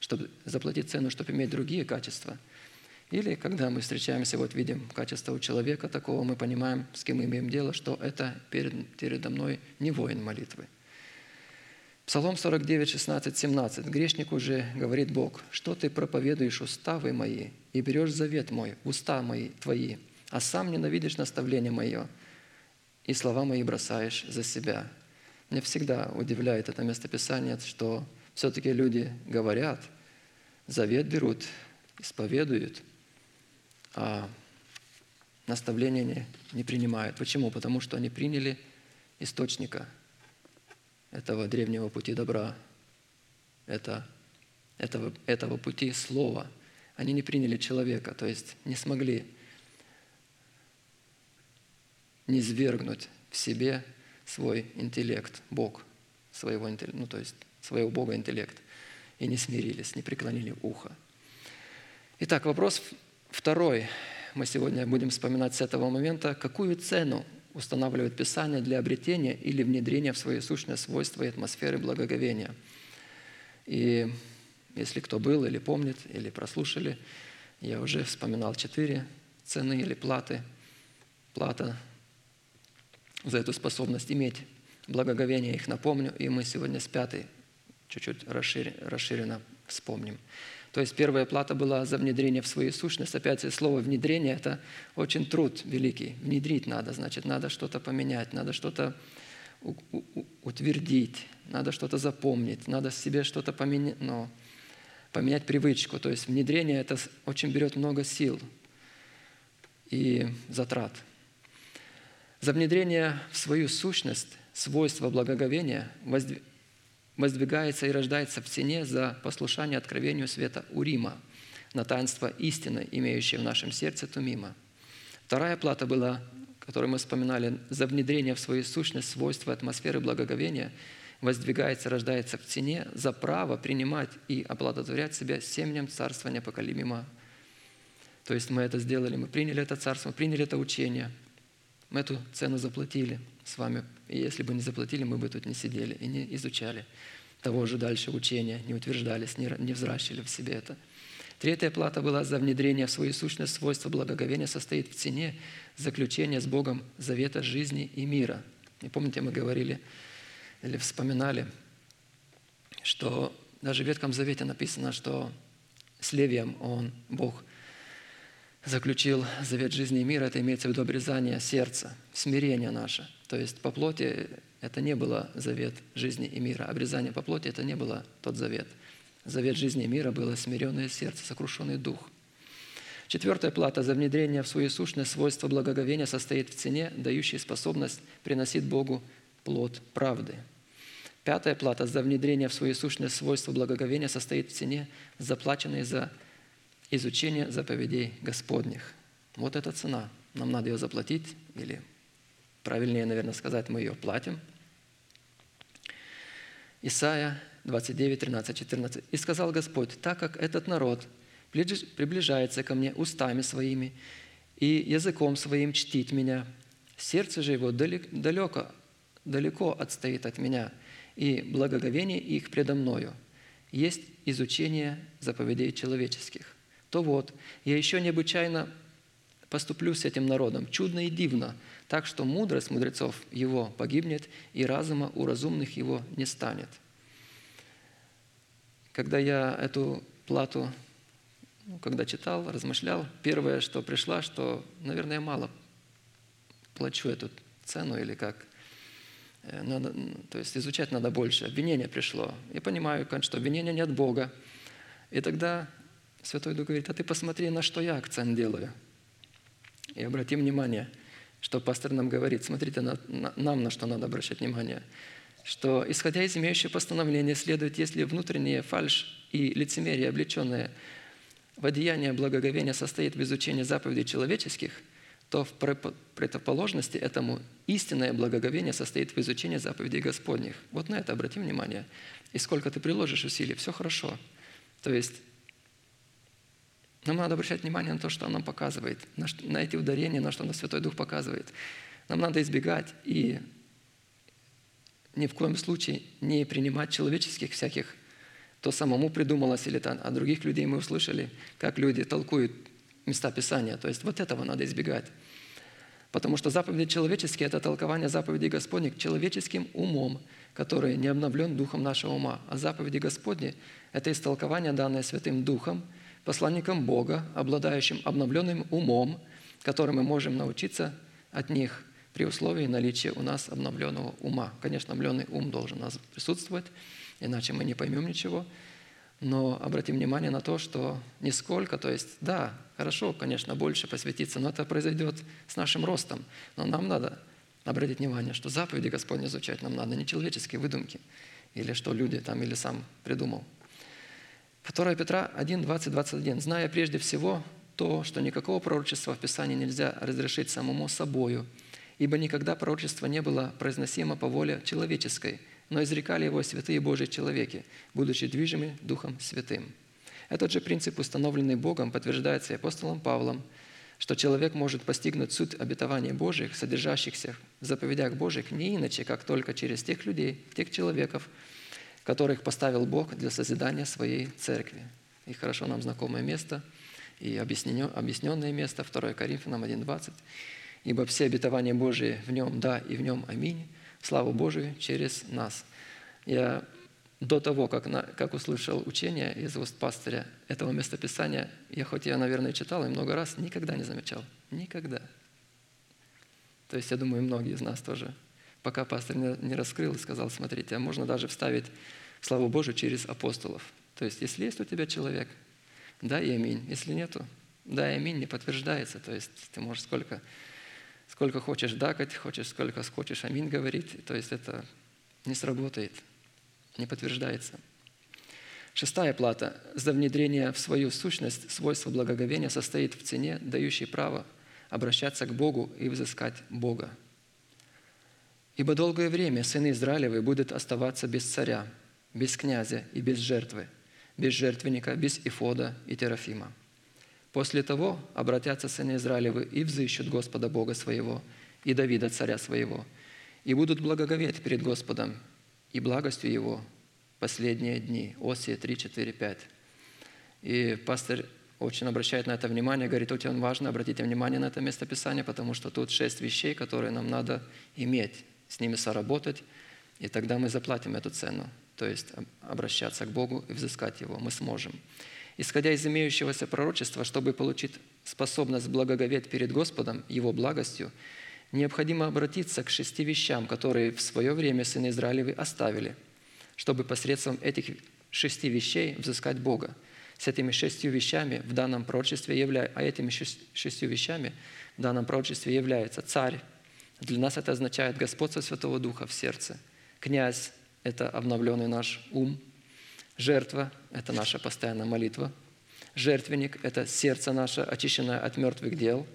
чтобы заплатить цену, чтобы иметь другие качества. Или когда мы встречаемся, вот видим качество у человека такого, мы понимаем, с кем мы имеем дело, что это перед, передо мной не воин молитвы. Псалом 49, 16, 17. «Грешник уже говорит Бог, что ты проповедуешь уставы мои и берешь завет мой, уста мои твои, а сам ненавидишь наставление мое, и слова мои бросаешь за себя». Меня всегда удивляет это местописание, что все-таки люди говорят, завет берут, исповедуют, а наставления не, не принимают. Почему? Потому что они приняли источника этого древнего пути добра, это, этого, этого пути слова. Они не приняли человека, то есть не смогли не свергнуть в себе свой интеллект, Бог, своего, ну, то есть своего Бога интеллект, и не смирились, не преклонили ухо. Итак, вопрос второй. Мы сегодня будем вспоминать с этого момента, какую цену устанавливает Писание для обретения или внедрения в свои сущные свойства и атмосферы благоговения. И если кто был или помнит, или прослушали, я уже вспоминал четыре цены или платы. Плата за эту способность иметь благоговение, их напомню, и мы сегодня с пятой чуть-чуть расширенно вспомним. То есть первая плата была за внедрение в свою сущность. Опять слово «внедрение» – это очень труд великий. Внедрить надо, значит, надо что-то поменять, надо что-то утвердить, надо что-то запомнить, надо себе что-то поменять, но поменять привычку. То есть внедрение – это очень берет много сил и затрат – за внедрение в свою сущность свойства благоговения воздвигается и рождается в цене за послушание откровению света Урима на таинство истины, имеющее в нашем сердце Тумима. Вторая плата была, которую мы вспоминали, за внедрение в свою сущность свойства атмосферы благоговения воздвигается, рождается в цене за право принимать и оплодотворять себя семенем царства непоколебима. То есть мы это сделали, мы приняли это царство, мы приняли это учение – мы эту цену заплатили с вами. И если бы не заплатили, мы бы тут не сидели и не изучали того же дальше учения, не утверждались, не, взращивали в себе это. Третья плата была за внедрение в свою сущность свойства благоговения состоит в цене заключения с Богом завета жизни и мира. И помните, мы говорили или вспоминали, что даже в Ветхом Завете написано, что с Левием он, Бог – заключил завет жизни и мира, это имеется в виду обрезание сердца, смирение наше. То есть по плоти это не было завет жизни и мира. Обрезание по плоти это не было тот завет. Завет жизни и мира было смиренное сердце, сокрушенный дух. Четвертая плата за внедрение в свою сущность свойства благоговения состоит в цене, дающей способность приносить Богу плод правды. Пятая плата за внедрение в свою сущность свойства благоговения состоит в цене, заплаченной за изучение заповедей Господних. Вот эта цена. Нам надо ее заплатить, или правильнее, наверное, сказать, мы ее платим. Исайя 29, 13, 14. «И сказал Господь, так как этот народ приближается ко мне устами своими и языком своим чтит меня, сердце же его далеко, далеко отстоит от меня, и благоговение их предо мною есть изучение заповедей человеческих то вот, я еще необычайно поступлю с этим народом, чудно и дивно, так что мудрость мудрецов его погибнет, и разума у разумных его не станет. Когда я эту плату, ну, когда читал, размышлял, первое, что пришло, что, наверное, мало плачу эту цену или как. Э, надо, то есть изучать надо больше. Обвинение пришло. Я понимаю, что обвинение не от Бога. И тогда Святой Дух говорит, а ты посмотри, на что я акцент делаю. И обрати внимание, что пастор нам говорит, смотрите, на, на, нам на что надо обращать внимание. что, исходя из имеющего постановления, следует, если внутренняя фальшь и лицемерие, облеченное в одеяние благоговения, состоит в изучении заповедей человеческих, то в противоположности этому истинное благоговение состоит в изучении заповедей Господних. Вот на это обратим внимание. И сколько ты приложишь усилий, все хорошо. То есть нам надо обращать внимание на то, что Он нам показывает, на, на эти ударения, на что нас Святой Дух показывает. Нам надо избегать и ни в коем случае не принимать человеческих всяких, то самому придумалось или там, от других людей мы услышали, как люди толкуют места Писания. То есть вот этого надо избегать. Потому что заповеди человеческие – это толкование заповедей Господних человеческим умом, который не обновлен духом нашего ума. А заповеди Господни – это истолкование, данное Святым Духом, посланником Бога, обладающим обновленным умом, которым мы можем научиться от них при условии наличия у нас обновленного ума. Конечно, обновленный ум должен у нас присутствовать, иначе мы не поймем ничего. Но обратим внимание на то, что нисколько, то есть, да, хорошо, конечно, больше посвятиться, но это произойдет с нашим ростом. Но нам надо обратить внимание, что заповеди Господни изучать нам надо, не человеческие выдумки, или что люди там, или сам придумал. 2 Петра 1, 20, 21. «Зная прежде всего то, что никакого пророчества в Писании нельзя разрешить самому собою, ибо никогда пророчество не было произносимо по воле человеческой, но изрекали его святые Божьи человеки, будучи движимы Духом Святым». Этот же принцип, установленный Богом, подтверждается и апостолом Павлом, что человек может постигнуть суть обетований Божьих, содержащихся в заповедях Божьих, не иначе, как только через тех людей, тех человеков, которых поставил Бог для созидания своей церкви. И хорошо нам знакомое место, и объясненное место, 2 Коринфянам 1.20. «Ибо все обетования Божии в нем да и в нем аминь, славу Божию через нас». Я до того, как, на- как услышал учение из уст пастыря этого местописания, я хоть я, наверное, читал и много раз, никогда не замечал. Никогда. То есть, я думаю, многие из нас тоже пока пастор не раскрыл и сказал, смотрите, а можно даже вставить славу Божию через апостолов. То есть, если есть у тебя человек, да и аминь. Если нету, да и аминь не подтверждается. То есть, ты можешь сколько, сколько хочешь дакать, хочешь, сколько хочешь аминь говорить. То есть, это не сработает, не подтверждается. Шестая плата за внедрение в свою сущность свойства благоговения состоит в цене, дающей право обращаться к Богу и взыскать Бога. Ибо долгое время сыны Израилевы будут оставаться без царя, без князя и без жертвы, без жертвенника, без Ифода и Терафима. После того обратятся сыны Израилевы и взыщут Господа Бога своего и Давида царя своего, и будут благоговеть перед Господом и благостью Его последние дни. Осия 3, 4, 5. И пастор очень обращает на это внимание, говорит, очень важно, обратите внимание на это местописание, потому что тут шесть вещей, которые нам надо иметь, с ними соработать, и тогда мы заплатим эту цену. То есть об- обращаться к Богу и взыскать Его мы сможем. Исходя из имеющегося пророчества, чтобы получить способность благоговеть перед Господом, Его благостью, необходимо обратиться к шести вещам, которые в свое время сыны Израилевы оставили, чтобы посредством этих шести вещей взыскать Бога. С этими шестью вещами в данном пророчестве явля... а этими шесть- шестью вещами в данном пророчестве является царь. Для нас это означает господство Святого Духа в сердце. Князь – это обновленный наш ум. Жертва – это наша постоянная молитва. Жертвенник – это сердце наше, очищенное от мертвых дел.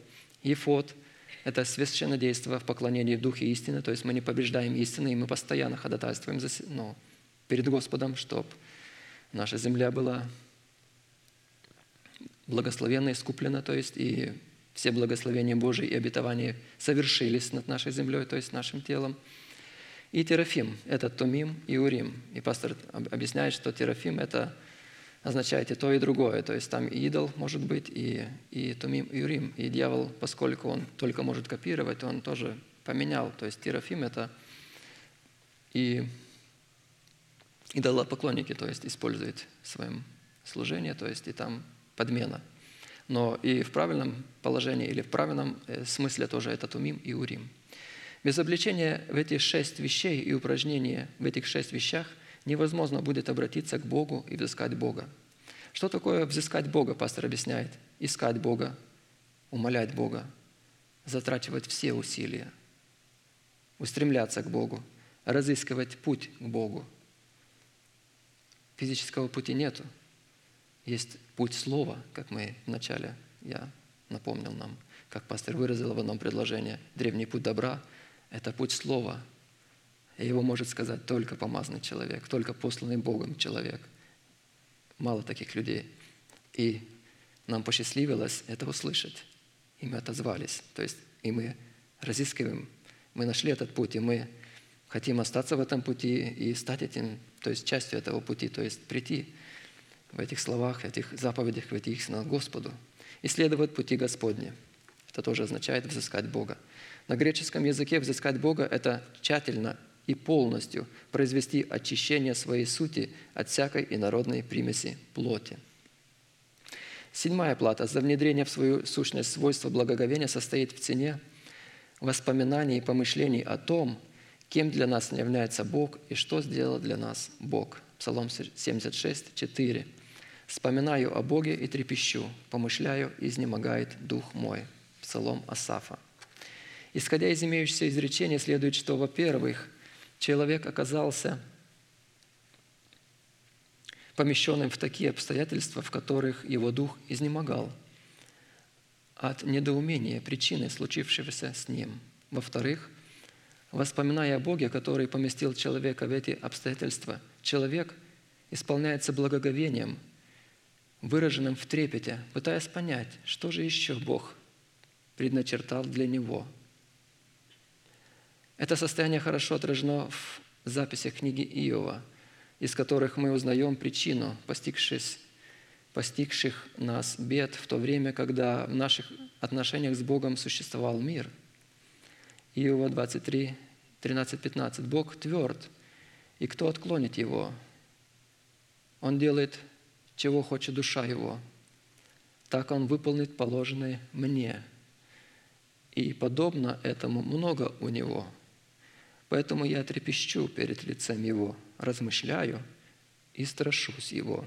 Ефод – это священнодейство в поклонении в Духе истины, то есть мы не побеждаем истины, и мы постоянно ходатайствуем за, ну, перед Господом, чтобы наша земля была благословенно искуплена, то есть и все благословения Божии и обетования совершились над нашей землей, то есть нашим телом. И Терафим – это Тумим и Урим. И пастор об- объясняет, что Терафим – это означает и то, и другое. То есть там и идол может быть, и, и Тумим, и Урим. И дьявол, поскольку он только может копировать, он тоже поменял. То есть Терафим – это и идолопоклонники, то есть используют в своем служении, то есть и там подмена. Но и в правильном положении или в правильном э, смысле тоже это Тумим и Урим. Без обличения в эти шесть вещей и упражнения в этих шесть вещах невозможно будет обратиться к Богу и взыскать Бога. Что такое взыскать Бога, пастор объясняет? Искать Бога, умолять Бога, затрачивать все усилия, устремляться к Богу, разыскивать путь к Богу. Физического пути нету. Есть путь слова, как мы вначале, я напомнил нам, как пастор выразил в одном предложении. Древний путь добра – это путь слова. И его может сказать только помазанный человек, только посланный Богом человек. Мало таких людей. И нам посчастливилось это услышать. И мы отозвались. То есть и мы разыскиваем, мы нашли этот путь, и мы хотим остаться в этом пути и стать этим, то есть частью этого пути, то есть прийти в этих словах, в этих заповедях, в этих истинах Господу. Исследовать пути Господни. Это тоже означает взыскать Бога. На греческом языке взыскать Бога – это тщательно и полностью произвести очищение своей сути от всякой инородной примеси плоти. Седьмая плата за внедрение в свою сущность свойства благоговения состоит в цене воспоминаний и помышлений о том, кем для нас является Бог и что сделал для нас Бог. Псалом 76, 4. «Вспоминаю о Боге и трепещу, помышляю, изнемогает дух мой». Псалом Асафа. Исходя из имеющегося изречения, следует, что, во-первых, человек оказался помещенным в такие обстоятельства, в которых его дух изнемогал от недоумения причины случившегося с ним. Во-вторых, воспоминая о Боге, который поместил человека в эти обстоятельства, человек исполняется благоговением, выраженным в трепете, пытаясь понять, что же еще Бог предначертал для него. Это состояние хорошо отражено в записях книги Иова, из которых мы узнаем причину, постигшись постигших нас бед в то время, когда в наших отношениях с Богом существовал мир. Иова 23, 13, 15. Бог тверд, и кто отклонит его? Он делает, чего хочет душа его. Так он выполнит положенное мне. И подобно этому много у него. Поэтому я трепещу перед лицем его, размышляю и страшусь его.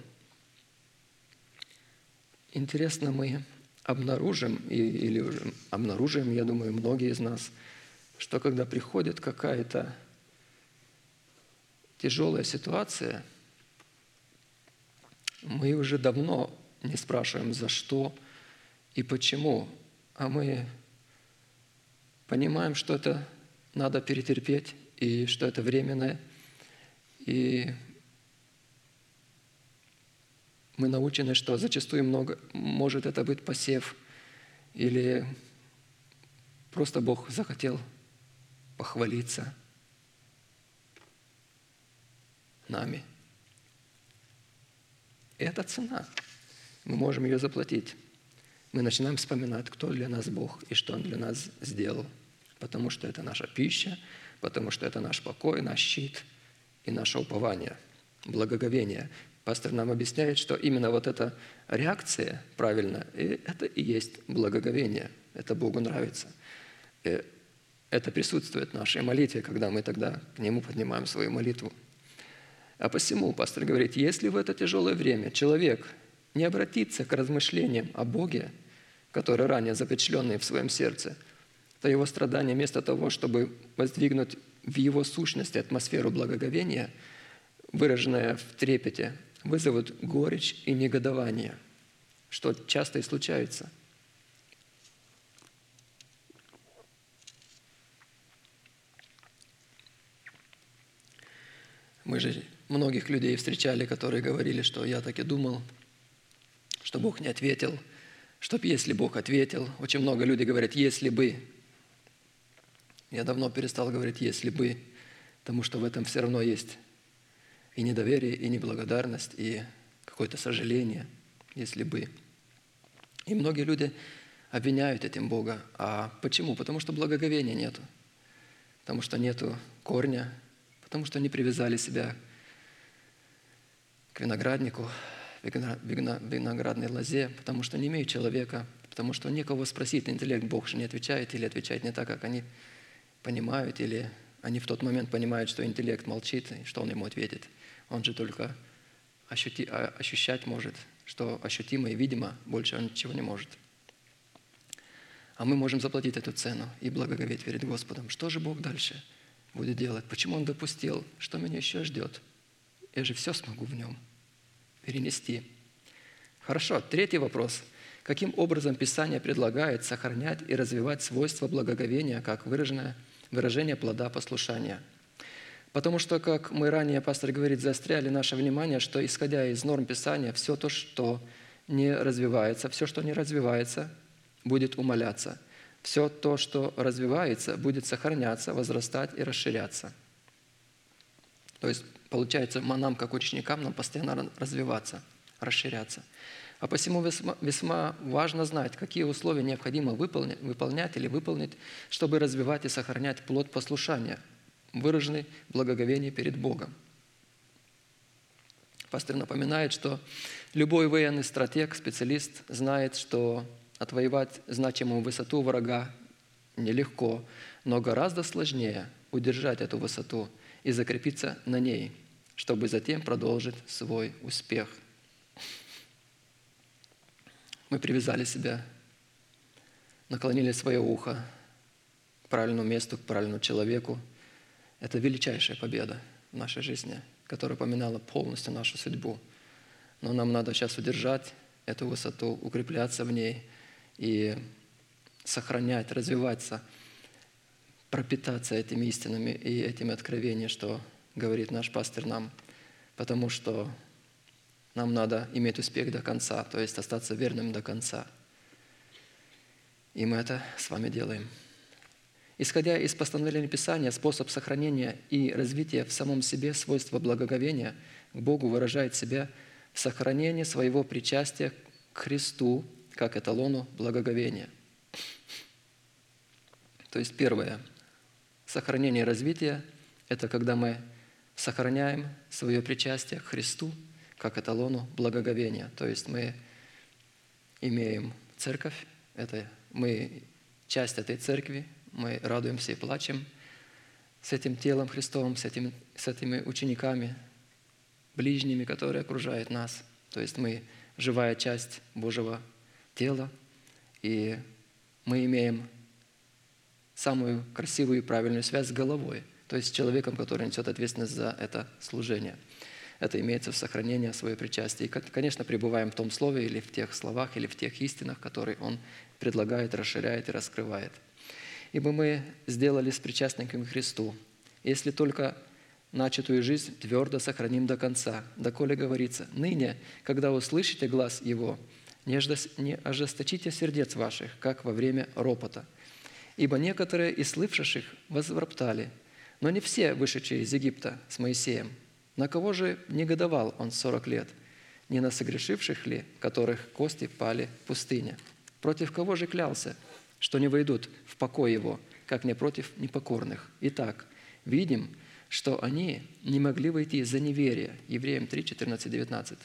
Интересно, мы обнаружим, или обнаружим, я думаю, многие из нас, что когда приходит какая-то тяжелая ситуация, мы уже давно не спрашиваем, за что и почему, а мы понимаем, что это надо перетерпеть, и что это временное, и мы научены, что зачастую много, может это быть посев, или просто Бог захотел похвалиться нами. Это цена. Мы можем ее заплатить. Мы начинаем вспоминать, кто для нас Бог и что Он для нас сделал. Потому что это наша пища, потому что это наш покой, наш щит и наше упование, благоговение. Пастор нам объясняет, что именно вот эта реакция правильно, и это и есть благоговение. Это Богу нравится. И это присутствует в нашей молитве, когда мы тогда к Нему поднимаем свою молитву. А посему пастор говорит, если в это тяжелое время человек не обратится к размышлениям о Боге, которые ранее запечатленные в своем сердце, то его страдания вместо того, чтобы воздвигнуть в его сущности атмосферу благоговения, выраженная в трепете, вызовут горечь и негодование, что часто и случается. Мы же многих людей встречали, которые говорили, что я так и думал, что Бог не ответил, чтоб если Бог ответил. Очень много людей говорят, если бы. Я давно перестал говорить, если бы, потому что в этом все равно есть и недоверие, и неблагодарность, и какое-то сожаление, если бы. И многие люди обвиняют этим Бога. А почему? Потому что благоговения нету. Потому что нету корня, потому что не привязали себя к винограднику, виноградной лозе, потому что не имеют человека, потому что некого спросить, интеллект Бог же не отвечает или отвечает не так, как они понимают, или они в тот момент понимают, что интеллект молчит, и что он ему ответит – он же только ощути, а, ощущать может, что ощутимо и видимо, больше он ничего не может. А мы можем заплатить эту цену и благоговеть перед Господом. Что же Бог дальше? будет делать? Почему Он допустил? Что меня еще ждет? Я же все смогу в Нем перенести. Хорошо, третий вопрос. Каким образом Писание предлагает сохранять и развивать свойства благоговения как выраженное, выражение плода послушания? Потому что, как мы ранее, пастор говорит, заостряли наше внимание, что исходя из норм Писания, все то, что не развивается, все, что не развивается, будет умоляться. Все то, что развивается, будет сохраняться, возрастать и расширяться. То есть, получается, нам, как ученикам, нам постоянно развиваться, расширяться. А посему весьма, весьма важно знать, какие условия необходимо выполнять, выполнять или выполнить, чтобы развивать и сохранять плод послушания, выраженный в благоговении перед Богом. Пастор напоминает, что любой военный стратег, специалист знает, что отвоевать значимую высоту врага нелегко, но гораздо сложнее удержать эту высоту и закрепиться на ней, чтобы затем продолжить свой успех. Мы привязали себя, наклонили свое ухо к правильному месту, к правильному человеку. Это величайшая победа в нашей жизни, которая поминала полностью нашу судьбу. Но нам надо сейчас удержать эту высоту, укрепляться в ней – и сохранять, развиваться, пропитаться этими истинами и этими откровениями, что говорит наш пастор нам, потому что нам надо иметь успех до конца, то есть остаться верным до конца. И мы это с вами делаем. Исходя из постановления Писания, способ сохранения и развития в самом себе свойства благоговения к Богу выражает себя в сохранении своего причастия к Христу как эталону благоговения. То есть первое, сохранение и развитие – это когда мы сохраняем свое причастие к Христу как эталону благоговения. То есть мы имеем церковь, это мы часть этой церкви, мы радуемся и плачем с этим телом Христовым, с, этим, с этими учениками, ближними, которые окружают нас. То есть мы живая часть Божьего тело, и мы имеем самую красивую и правильную связь с головой, то есть человеком, который несет ответственность за это служение. Это имеется в сохранении своего причастия. И, конечно, пребываем в том слове или в тех словах, или в тех истинах, которые Он предлагает, расширяет и раскрывает. Ибо мы сделали с причастниками Христу, если только начатую жизнь твердо сохраним до конца, доколе говорится, «Ныне, когда услышите глаз Его, не ожесточите сердец ваших, как во время ропота. Ибо некоторые из слышавших возвроптали, но не все вышедшие из Египта с Моисеем. На кого же негодовал он сорок лет? Не на согрешивших ли, которых кости пали в пустыне? Против кого же клялся, что не войдут в покой его, как не против непокорных? Итак, видим, что они не могли войти за неверие. Евреям 3, 14, 19.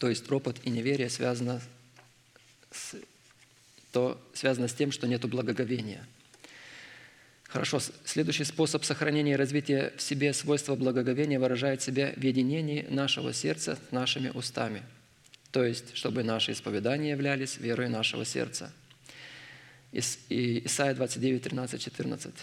То есть ропот и неверие связано с, то связано с тем, что нет благоговения. Хорошо, следующий способ сохранения и развития в себе свойства благоговения выражает себя в единении нашего сердца с нашими устами. То есть, чтобы наши исповедания являлись верой нашего сердца. Исайя 29, 13, 14.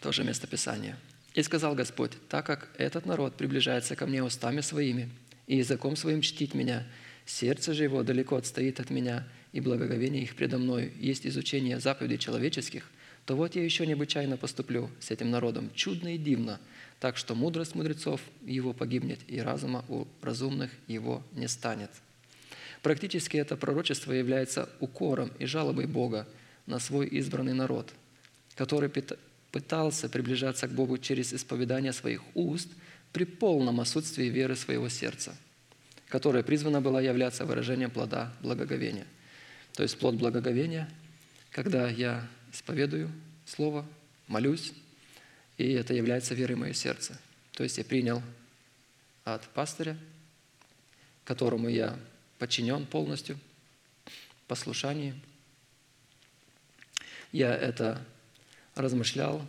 Тоже место Писания. «И сказал Господь, так как этот народ приближается ко мне устами своими, и языком своим чтит меня. Сердце же его далеко отстоит от меня, и благоговение их предо мною есть изучение заповедей человеческих, то вот я еще необычайно поступлю с этим народом, чудно и дивно, так что мудрость мудрецов его погибнет, и разума у разумных его не станет». Практически это пророчество является укором и жалобой Бога на свой избранный народ, который пытался приближаться к Богу через исповедание своих уст – при полном отсутствии веры своего сердца, которая призвана была являться выражением плода благоговения. То есть плод благоговения, когда я исповедую Слово, молюсь, и это является верой в мое сердце. То есть я принял от пастыря, которому я подчинен полностью, послушании. Я это размышлял,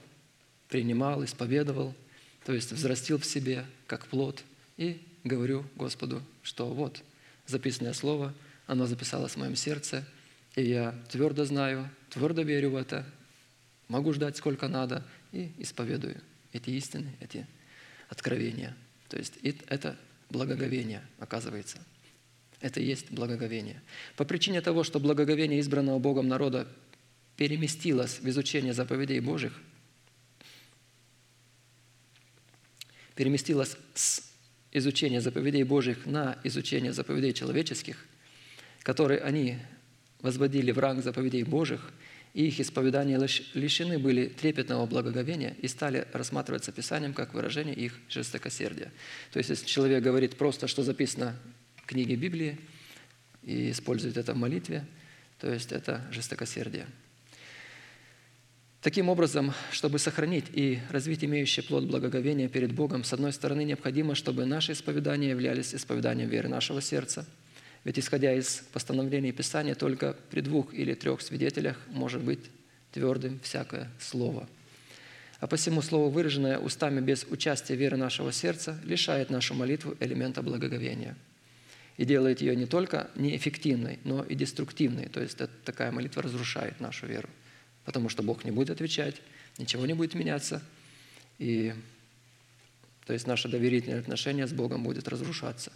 принимал, исповедовал – то есть взрастил в себе как плод, и говорю Господу, что вот записанное слово, оно записалось в моем сердце, и я твердо знаю, твердо верю в это, Могу ждать сколько надо и исповедую эти истины, эти откровения. То есть это благоговение, оказывается. Это и есть благоговение. По причине того, что благоговение избранного Богом народа переместилось в изучение заповедей Божьих, переместилось с изучения заповедей Божьих на изучение заповедей человеческих, которые они возводили в ранг заповедей Божьих, и их исповедания лиш- лишены были трепетного благоговения и стали рассматриваться Писанием как выражение их жестокосердия. То есть, если человек говорит просто, что записано в книге Библии, и использует это в молитве, то есть это жестокосердие. Таким образом, чтобы сохранить и развить имеющий плод благоговения перед Богом, с одной стороны, необходимо, чтобы наши исповедания являлись исповеданием веры нашего сердца. Ведь исходя из постановлений Писания, только при двух или трех свидетелях может быть твердым всякое слово. А посему слово, выраженное устами без участия веры нашего сердца, лишает нашу молитву элемента благоговения и делает ее не только неэффективной, но и деструктивной. То есть такая молитва разрушает нашу веру потому что Бог не будет отвечать, ничего не будет меняться, и то есть наше доверительное отношение с Богом будет разрушаться.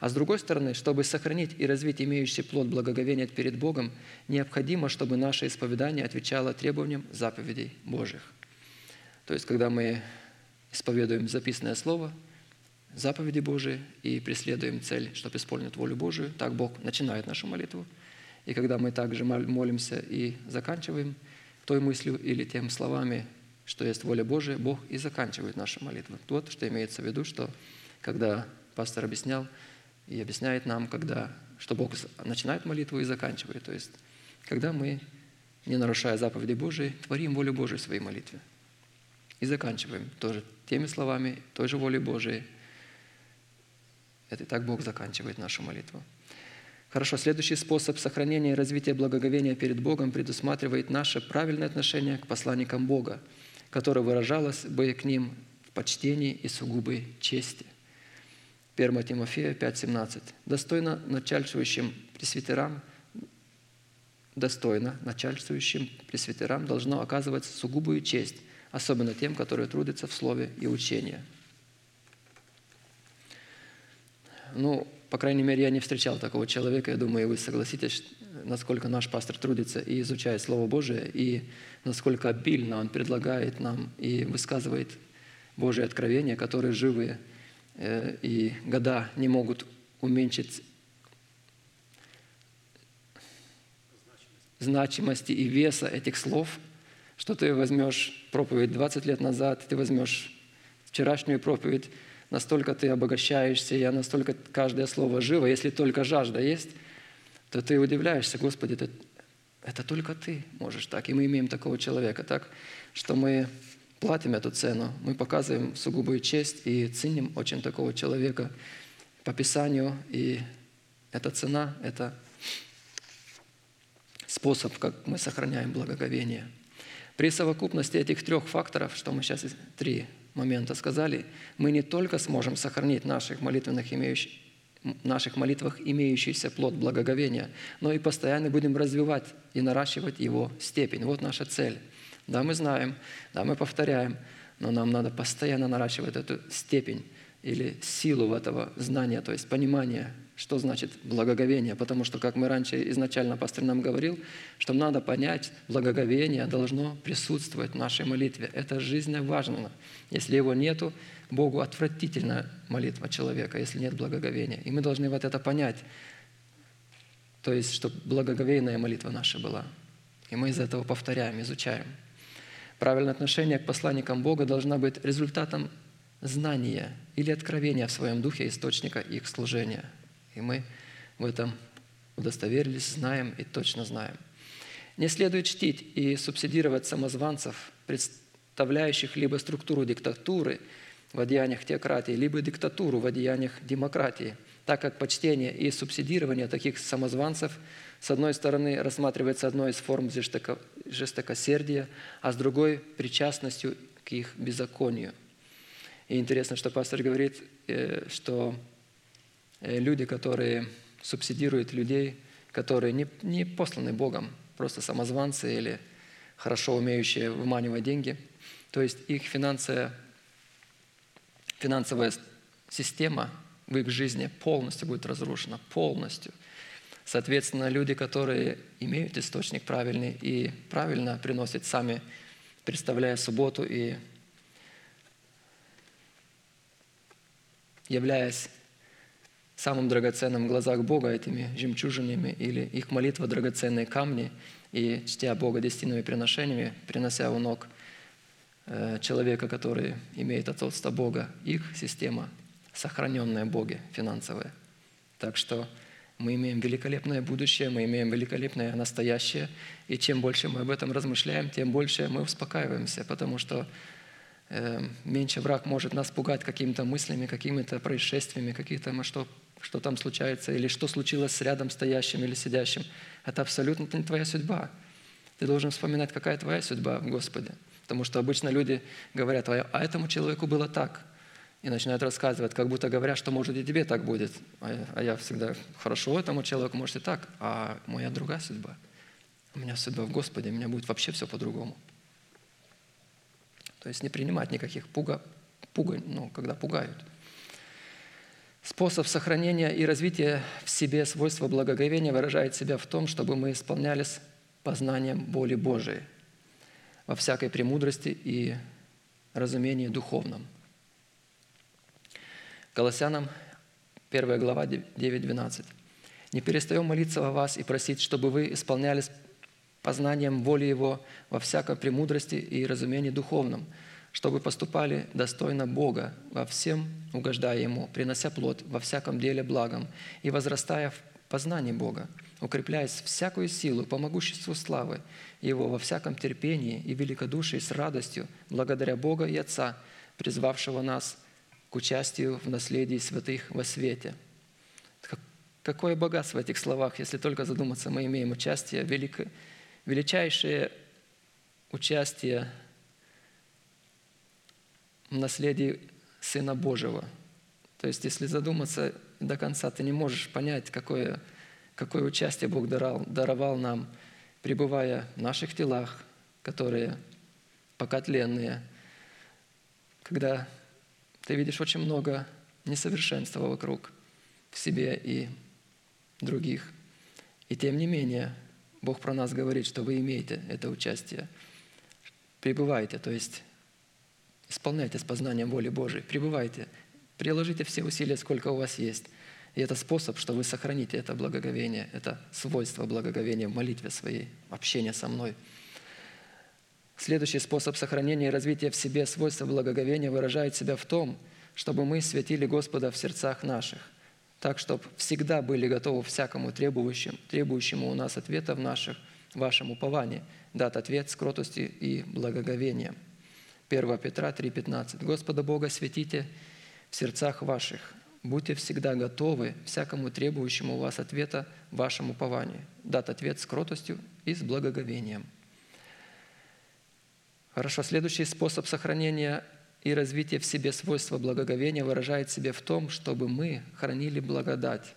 А с другой стороны, чтобы сохранить и развить имеющий плод благоговения перед Богом, необходимо, чтобы наше исповедание отвечало требованиям заповедей Божьих. То есть, когда мы исповедуем записанное слово, заповеди Божии и преследуем цель, чтобы исполнить волю Божию, так Бог начинает нашу молитву. И когда мы также мол- молимся и заканчиваем той мыслью или тем словами, что есть воля Божия, Бог и заканчивает нашу молитву. Вот что имеется в виду, что когда пастор объяснял и объясняет нам, когда, что Бог начинает молитву и заканчивает. То есть, когда мы, не нарушая заповеди Божии, творим волю Божию в своей молитве. И заканчиваем тоже теми словами, той же волей Божией. Это и так Бог заканчивает нашу молитву. Хорошо, следующий способ сохранения и развития благоговения перед Богом предусматривает наше правильное отношение к посланникам Бога, которое выражалось бы к ним в почтении и сугубой чести. 1 Тимофея 5,17. «Достойно начальствующим пресвитерам, достойно начальствующим пресвитерам должно оказывать сугубую честь, особенно тем, которые трудятся в слове и учении». Ну, по крайней мере, я не встречал такого человека. Я думаю, вы согласитесь, насколько наш пастор трудится и изучает Слово Божие, и насколько обильно он предлагает нам и высказывает Божие откровения, которые живые, и года не могут уменьшить значимости и веса этих слов, что ты возьмешь проповедь 20 лет назад, ты возьмешь вчерашнюю проповедь, настолько ты обогащаешься, и настолько каждое слово живо. Если только жажда есть, то ты удивляешься, Господи, это, это только Ты можешь так. И мы имеем такого человека, так, что мы платим эту цену, мы показываем сугубую честь и ценим очень такого человека по Писанию. И эта цена – это способ, как мы сохраняем благоговение. При совокупности этих трех факторов, что мы сейчас три момента сказали, мы не только сможем сохранить наших молитвенных имеющих, наших молитвах имеющийся плод благоговения, но и постоянно будем развивать и наращивать его степень. Вот наша цель. Да, мы знаем, да, мы повторяем, но нам надо постоянно наращивать эту степень или силу этого знания, то есть понимания, что значит благоговение. Потому что, как мы раньше изначально пастор нам говорил, что надо понять, благоговение должно присутствовать в нашей молитве. Это жизненно важно. Если его нету, Богу отвратительна молитва человека, если нет благоговения. И мы должны вот это понять. То есть, чтобы благоговейная молитва наша была. И мы из этого повторяем, изучаем. Правильное отношение к посланникам Бога должна быть результатом знания или откровения в своем духе источника их служения. И мы в этом удостоверились, знаем и точно знаем. Не следует чтить и субсидировать самозванцев, представляющих либо структуру диктатуры в одеяниях теократии, либо диктатуру в одеяниях демократии, так как почтение и субсидирование таких самозванцев с одной стороны рассматривается одной из форм жестоко, жестокосердия, а с другой – причастностью к их беззаконию. И интересно, что пастор говорит, э, что люди, которые субсидируют людей, которые не, не посланы Богом, просто самозванцы или хорошо умеющие выманивать деньги. То есть их финансовая, финансовая система в их жизни полностью будет разрушена, полностью. Соответственно, люди, которые имеют источник правильный и правильно приносят сами, представляя субботу и являясь самым драгоценным в глазах Бога этими жемчужинами или их молитва драгоценные камни и чтя Бога десятиными приношениями, принося у ног э, человека, который имеет отцовство Бога, их система сохраненная Боге финансовая. Так что мы имеем великолепное будущее, мы имеем великолепное настоящее, и чем больше мы об этом размышляем, тем больше мы успокаиваемся, потому что э, меньше враг может нас пугать какими-то мыслями, какими-то происшествиями, какими-то, что что там случается, или что случилось с рядом стоящим или сидящим. Это абсолютно не твоя судьба. Ты должен вспоминать, какая твоя судьба в Господе. Потому что обычно люди говорят, а этому человеку было так. И начинают рассказывать, как будто говорят, что может и тебе так будет. А я а всегда, хорошо, этому человеку может и так, а моя другая судьба. У меня судьба в Господе, у меня будет вообще все по-другому. То есть не принимать никаких пуга, пуга, ну, когда пугают – Способ сохранения и развития в себе свойства благоговения выражает себя в том, чтобы мы исполнялись познанием воли Божией во всякой премудрости и разумении духовном. Колоссянам 1 глава 9-12. «Не перестаем молиться о вас и просить, чтобы вы исполнялись познанием воли Его во всякой премудрости и разумении духовном, чтобы поступали достойно Бога во всем, угождая Ему, принося плод во всяком деле благом и возрастая в познании Бога, укрепляясь всякую силу по могуществу славы Его во всяком терпении и великодушии с радостью, благодаря Бога и Отца, призвавшего нас к участию в наследии святых во свете». Какое богатство в этих словах, если только задуматься, мы имеем участие, великое, величайшее участие наследии Сына Божьего. То есть, если задуматься до конца, ты не можешь понять, какое, какое участие Бог даровал, даровал нам, пребывая в наших телах, которые покотленные, когда ты видишь очень много несовершенства вокруг в себе и других. И тем не менее, Бог про нас говорит, что вы имеете это участие. Пребывайте, то есть Исполняйте с познанием воли Божией, пребывайте, приложите все усилия, сколько у вас есть. И это способ, что вы сохраните это благоговение, это свойство благоговения в молитве своей, общение со мной. Следующий способ сохранения и развития в себе свойства благоговения выражает себя в том, чтобы мы светили Господа в сердцах наших, так, чтобы всегда были готовы всякому требующему, требующему у нас ответа в наших, вашем уповании, дать ответ с кротостью и благоговением – 1 Петра 3,15. «Господа Бога светите в сердцах ваших, будьте всегда готовы всякому требующему у вас ответа вашему упованию, дать ответ с кротостью и с благоговением». Хорошо, следующий способ сохранения и развития в себе свойства благоговения выражает себя в том, чтобы мы хранили благодать,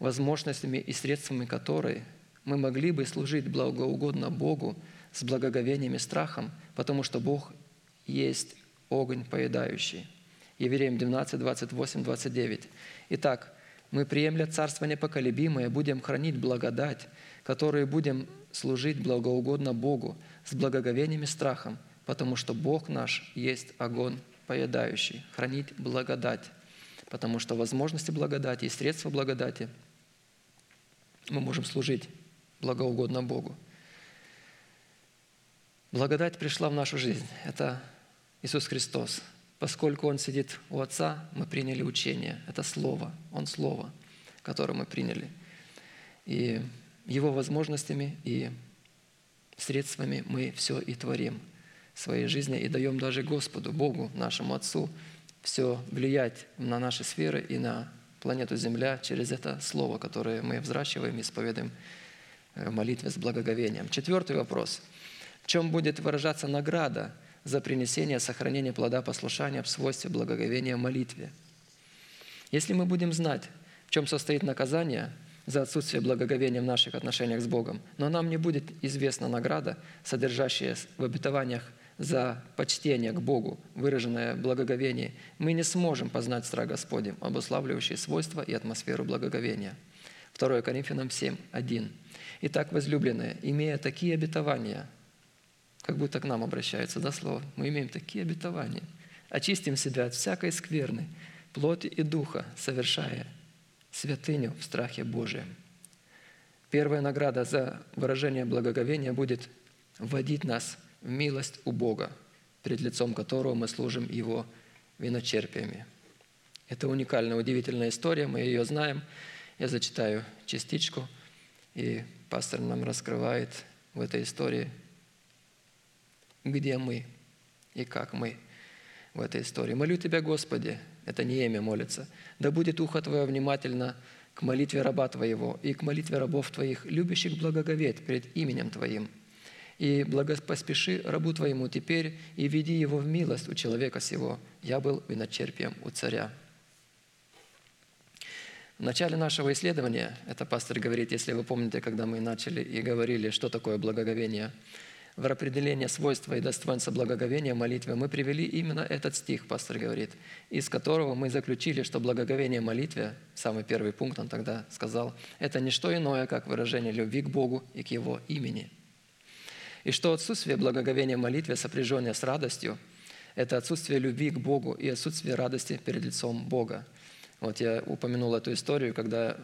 возможностями и средствами которой мы могли бы служить благоугодно Богу с благоговением и страхом, потому что Бог есть огонь поедающий. Евреям 12, 28, 29. Итак, мы, приемля Царство непоколебимое, будем хранить благодать, которой будем служить благоугодно Богу с благоговением и страхом, потому что Бог наш есть огонь поедающий. Хранить благодать, потому что возможности благодати и средства благодати мы можем служить благоугодно Богу. Благодать пришла в нашу жизнь. Это Иисус Христос. Поскольку Он сидит у Отца, мы приняли учение. Это Слово. Он Слово, которое мы приняли. И Его возможностями и средствами мы все и творим в своей жизни и даем даже Господу, Богу, нашему Отцу, все влиять на наши сферы и на планету Земля через это Слово, которое мы взращиваем и исповедуем в молитве с благоговением. Четвертый вопрос – в чем будет выражаться награда за принесение сохранение плода послушания в свойстве благоговения молитве. Если мы будем знать, в чем состоит наказание, за отсутствие благоговения в наших отношениях с Богом. Но нам не будет известна награда, содержащая в обетованиях за почтение к Богу, выраженное в благоговении. Мы не сможем познать страх Господень, обуславливающий свойства и атмосферу благоговения. 2 Коринфянам 7, 1. Итак, возлюбленные, имея такие обетования, как будто к нам обращаются, да, слово, мы имеем такие обетования, очистим себя от всякой скверны, плоти и духа, совершая святыню в страхе Божием. Первая награда за выражение благоговения будет вводить нас в милость у Бога, перед лицом которого мы служим Его виночерпиями. Это уникальная, удивительная история, мы ее знаем. Я зачитаю частичку, и пастор нам раскрывает в этой истории, где мы и как мы в этой истории. «Молю Тебя, Господи, это не имя молится. Да будет ухо Твое внимательно к молитве раба Твоего и к молитве рабов Твоих, любящих благоговеть перед именем Твоим. И благопоспеши рабу Твоему теперь и веди его в милость у человека сего. Я был виночерпием у царя». В начале нашего исследования, это пастор говорит, если вы помните, когда мы начали и говорили, что такое благоговение – в определение свойства и достоинства благоговения в молитве мы привели именно этот стих, пастор говорит, из которого мы заключили, что благоговение молитве, самый первый пункт он тогда сказал, это не что иное, как выражение любви к Богу и к Его имени. И что отсутствие благоговения молитве, сопряженное с радостью, это отсутствие любви к Богу и отсутствие радости перед лицом Бога. Вот я упомянул эту историю, когда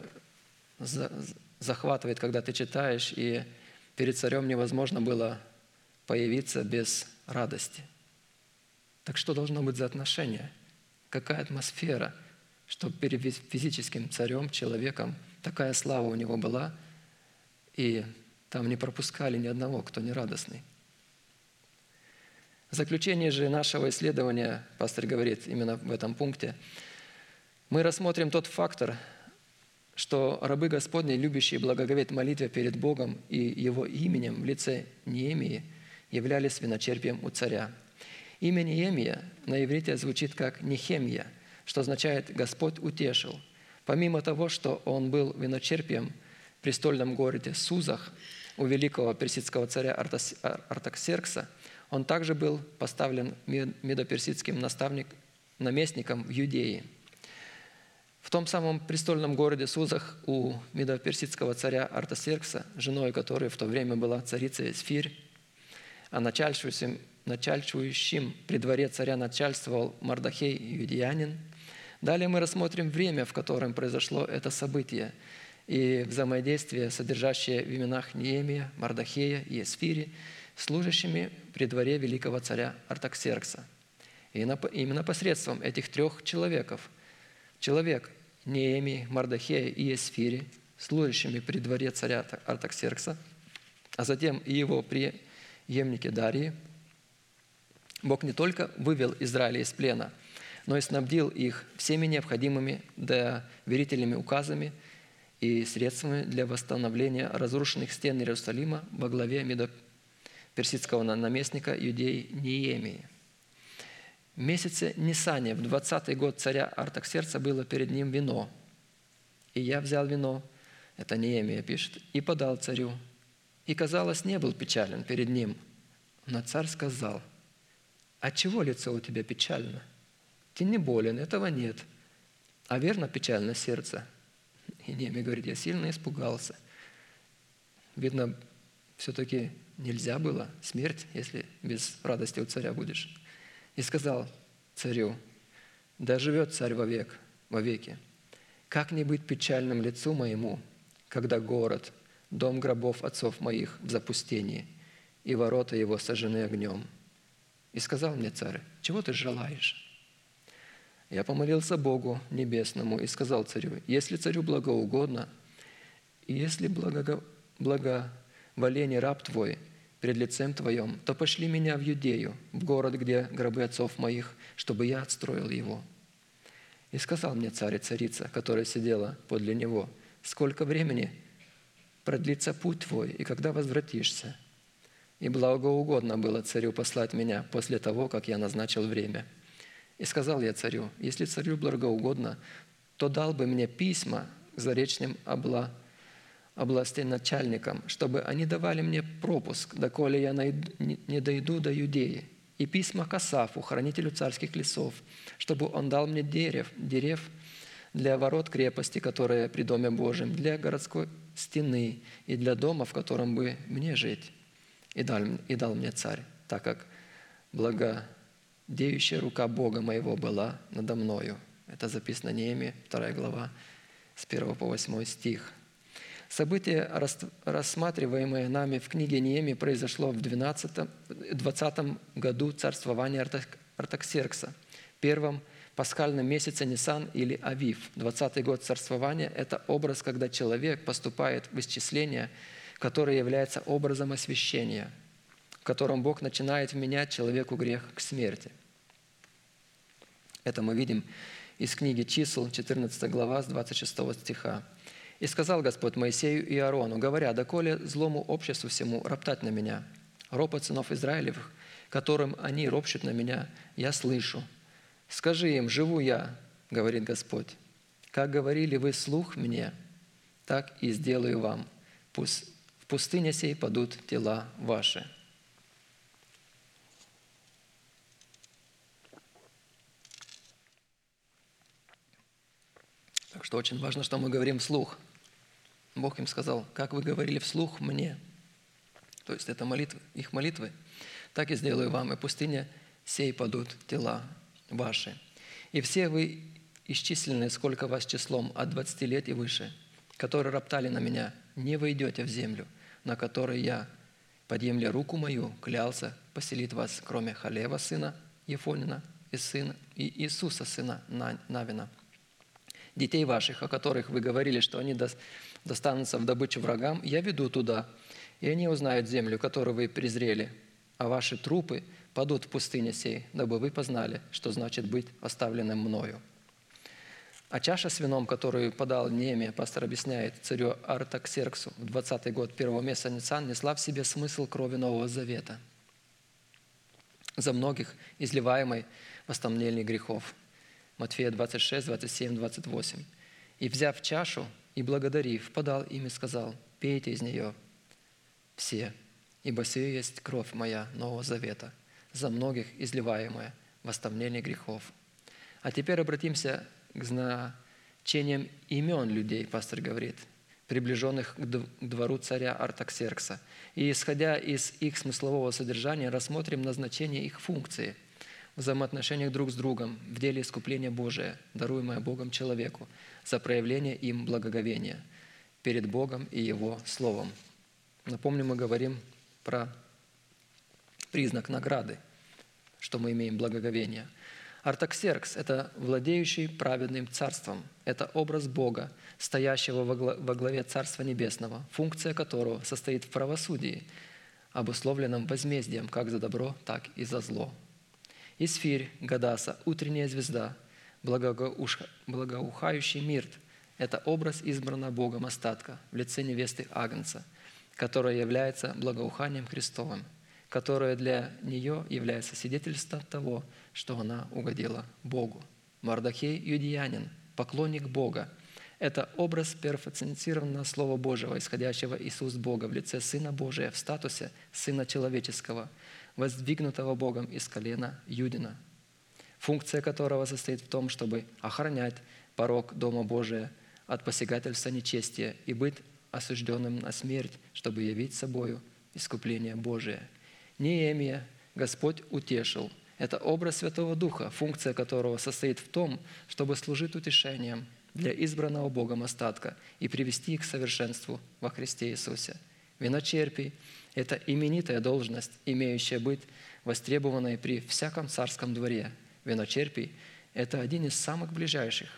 захватывает, когда ты читаешь, и перед царем невозможно было появиться без радости. Так что должно быть за отношение? Какая атмосфера, чтобы перед физическим царем, человеком, такая слава у него была, и там не пропускали ни одного, кто не радостный. В заключение же нашего исследования, пастор говорит именно в этом пункте, мы рассмотрим тот фактор, что рабы Господни, любящие благоговеть молитве перед Богом и Его именем в лице Неемии – являлись виночерпием у царя. Имя Неемия на иврите звучит как Нехемия, что означает «Господь утешил». Помимо того, что он был виночерпием в престольном городе Сузах у великого персидского царя Артаксеркса, он также был поставлен медоперсидским наставник, наместником в Юдее. В том самом престольном городе Сузах у медоперсидского царя Артасеркса, женой которой в то время была царица Эсфирь, а начальствующим, начальствующим при дворе царя начальствовал Мардахей Юдиянин. Далее мы рассмотрим время, в котором произошло это событие, и взаимодействие, содержащее в именах Неемия, Мардахея и Эсфири, служащими при дворе великого царя Артаксеркса. И именно посредством этих трех человеков, человек Неемии, Мардахея и Эсфири, служащими при дворе царя Артаксеркса, а затем и его при Емнике Дарии, Бог не только вывел Израиля из плена, но и снабдил их всеми необходимыми доверительными указами и средствами для восстановления разрушенных стен Иерусалима во главе персидского наместника Юдеи Ниемии. В месяце Нисане, в 20-й год царя Артаксерца, было перед ним вино. И я взял вино, это Неемия пишет, и подал царю, и, казалось, не был печален перед ним. Но царь сказал, «А чего лицо у тебя печально? Ты не болен, этого нет. А верно печально сердце?» И Неми говорит, «Я сильно испугался». Видно, все-таки нельзя было смерть, если без радости у царя будешь. И сказал царю, да живет царь вовек, вовеки. Как не быть печальным лицу моему, когда город – дом гробов отцов моих в запустении, и ворота его сожжены огнем. И сказал мне царь, чего ты желаешь? Я помолился Богу Небесному и сказал царю, если царю благоугодно, и если благо... благоволение раб твой пред лицем твоем, то пошли меня в Юдею, в город, где гробы отцов моих, чтобы я отстроил его. И сказал мне царь и царица, которая сидела подле него, сколько времени продлится путь твой, и когда возвратишься. И благоугодно было царю послать меня после того, как я назначил время. И сказал я царю, если царю благоугодно, то дал бы мне письма к заречным обла областей начальникам, чтобы они давали мне пропуск, доколе я не дойду до Юдеи, и письма к Асафу, хранителю царских лесов, чтобы он дал мне дерев, дерев для ворот крепости, которая при Доме Божьем, для городской стены и для дома, в котором бы мне жить. И дал, и дал мне царь, так как благодеющая рука Бога моего была надо мною. Это записано Неемии, 2 глава, с 1 по 8 стих. Событие, рас- рассматриваемое нами в книге Неемии, произошло в 12, 20 году царствования Артак- Артаксеркса, первом пасхальном месяце Нисан или Авив. 20 год царствования – это образ, когда человек поступает в исчисление, которое является образом освящения, в котором Бог начинает вменять человеку грех к смерти. Это мы видим из книги чисел, 14 глава, с 26 стиха. «И сказал Господь Моисею и Аарону, говоря, доколе злому обществу всему роптать на меня, ропот сынов Израилевых, которым они ропщут на меня, я слышу. Скажи им, живу я, говорит Господь, как говорили вы слух мне, так и сделаю вам. Пусть в пустыне сей падут тела ваши». Так что очень важно, что мы говорим вслух. Бог им сказал, как вы говорили вслух мне. То есть это молитвы, их молитвы. Так и сделаю вам, и пустыня сей падут тела ваши. И все вы исчислены, сколько вас числом, от 20 лет и выше, которые роптали на меня, не войдете в землю, на которой я, подъемля руку мою, клялся, поселит вас, кроме Халева, сына Ефонина, и, сына, и Иисуса, сына На- Навина, детей ваших, о которых вы говорили, что они дос- достанутся в добычу врагам, я веду туда, и они узнают землю, которую вы презрели, а ваши трупы падут в пустыне сей, дабы вы познали, что значит быть оставленным мною». А чаша с вином, которую подал Неме, пастор объясняет, царю Артаксерксу в 20 год первого месяца Нисан, несла в себе смысл крови Нового Завета за многих изливаемой в оставлении грехов. Матфея 26, 27, 28. «И, взяв чашу и благодарив, подал им и сказал, пейте из нее все, ибо сие есть кровь моя Нового Завета, за многих изливаемая в оставлении грехов». А теперь обратимся к значениям имен людей, пастор говорит, приближенных к двору царя Артаксеркса. И исходя из их смыслового содержания, рассмотрим назначение их функции в взаимоотношениях друг с другом в деле искупления Божия, даруемое Богом человеку, за проявление им благоговения перед Богом и Его Словом. Напомню, мы говорим про признак награды, что мы имеем благоговение. Артаксеркс – это владеющий праведным царством. Это образ Бога, стоящего во гла- во главе Царства Небесного, функция которого состоит в правосудии, обусловленном возмездием как за добро, так и за зло. Исфирь, Гадаса, утренняя звезда, благоухающий мирт – это образ избранного Богом остатка в лице невесты Агнца, которая является благоуханием Христовым, которое для нее является свидетельством того, что она угодила Богу. Мардахей – юдеянин, поклонник Бога. Это образ перфекционированного Слова Божьего, исходящего уст Бога в лице Сына Божия в статусе Сына Человеческого, воздвигнутого Богом из колена Юдина, функция которого состоит в том, чтобы охранять порог Дома Божия от посягательства нечестия и быть осужденным на смерть, чтобы явить собою искупление Божие. Неемия Господь утешил. Это образ Святого Духа, функция которого состоит в том, чтобы служить утешением для избранного Богом остатка и привести их к совершенству во Христе Иисусе. Виночерпий – это именитая должность, имеющая быть востребованной при всяком царском дворе. Виночерпий – это один из самых ближайших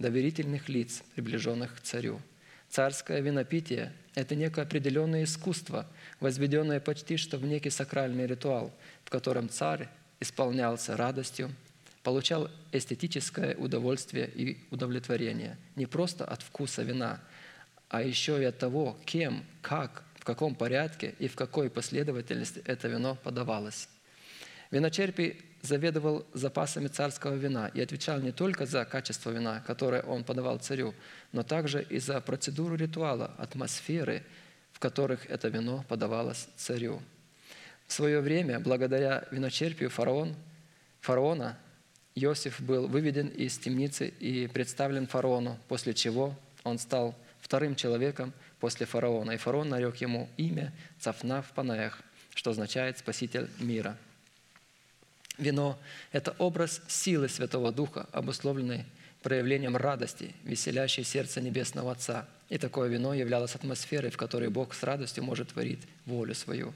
доверительных лиц, приближенных к царю. Царское винопитие – это некое определенное искусство, возведенное почти что в некий сакральный ритуал, в котором царь исполнялся радостью, получал эстетическое удовольствие и удовлетворение не просто от вкуса вина, а еще и от того, кем, как, в каком порядке и в какой последовательности это вино подавалось. Виночерпий заведовал запасами царского вина и отвечал не только за качество вина, которое он подавал царю, но также и за процедуру ритуала, атмосферы, в которых это вино подавалось царю. В свое время, благодаря виночерпию фараон, фараона, Иосиф был выведен из темницы и представлен фараону, после чего он стал вторым человеком после фараона. И фараон нарек ему имя Цафнав Панаях, что означает «спаситель мира». Вино – это образ силы Святого Духа, обусловленный проявлением радости, веселящей сердце Небесного Отца. И такое вино являлось атмосферой, в которой Бог с радостью может творить волю свою.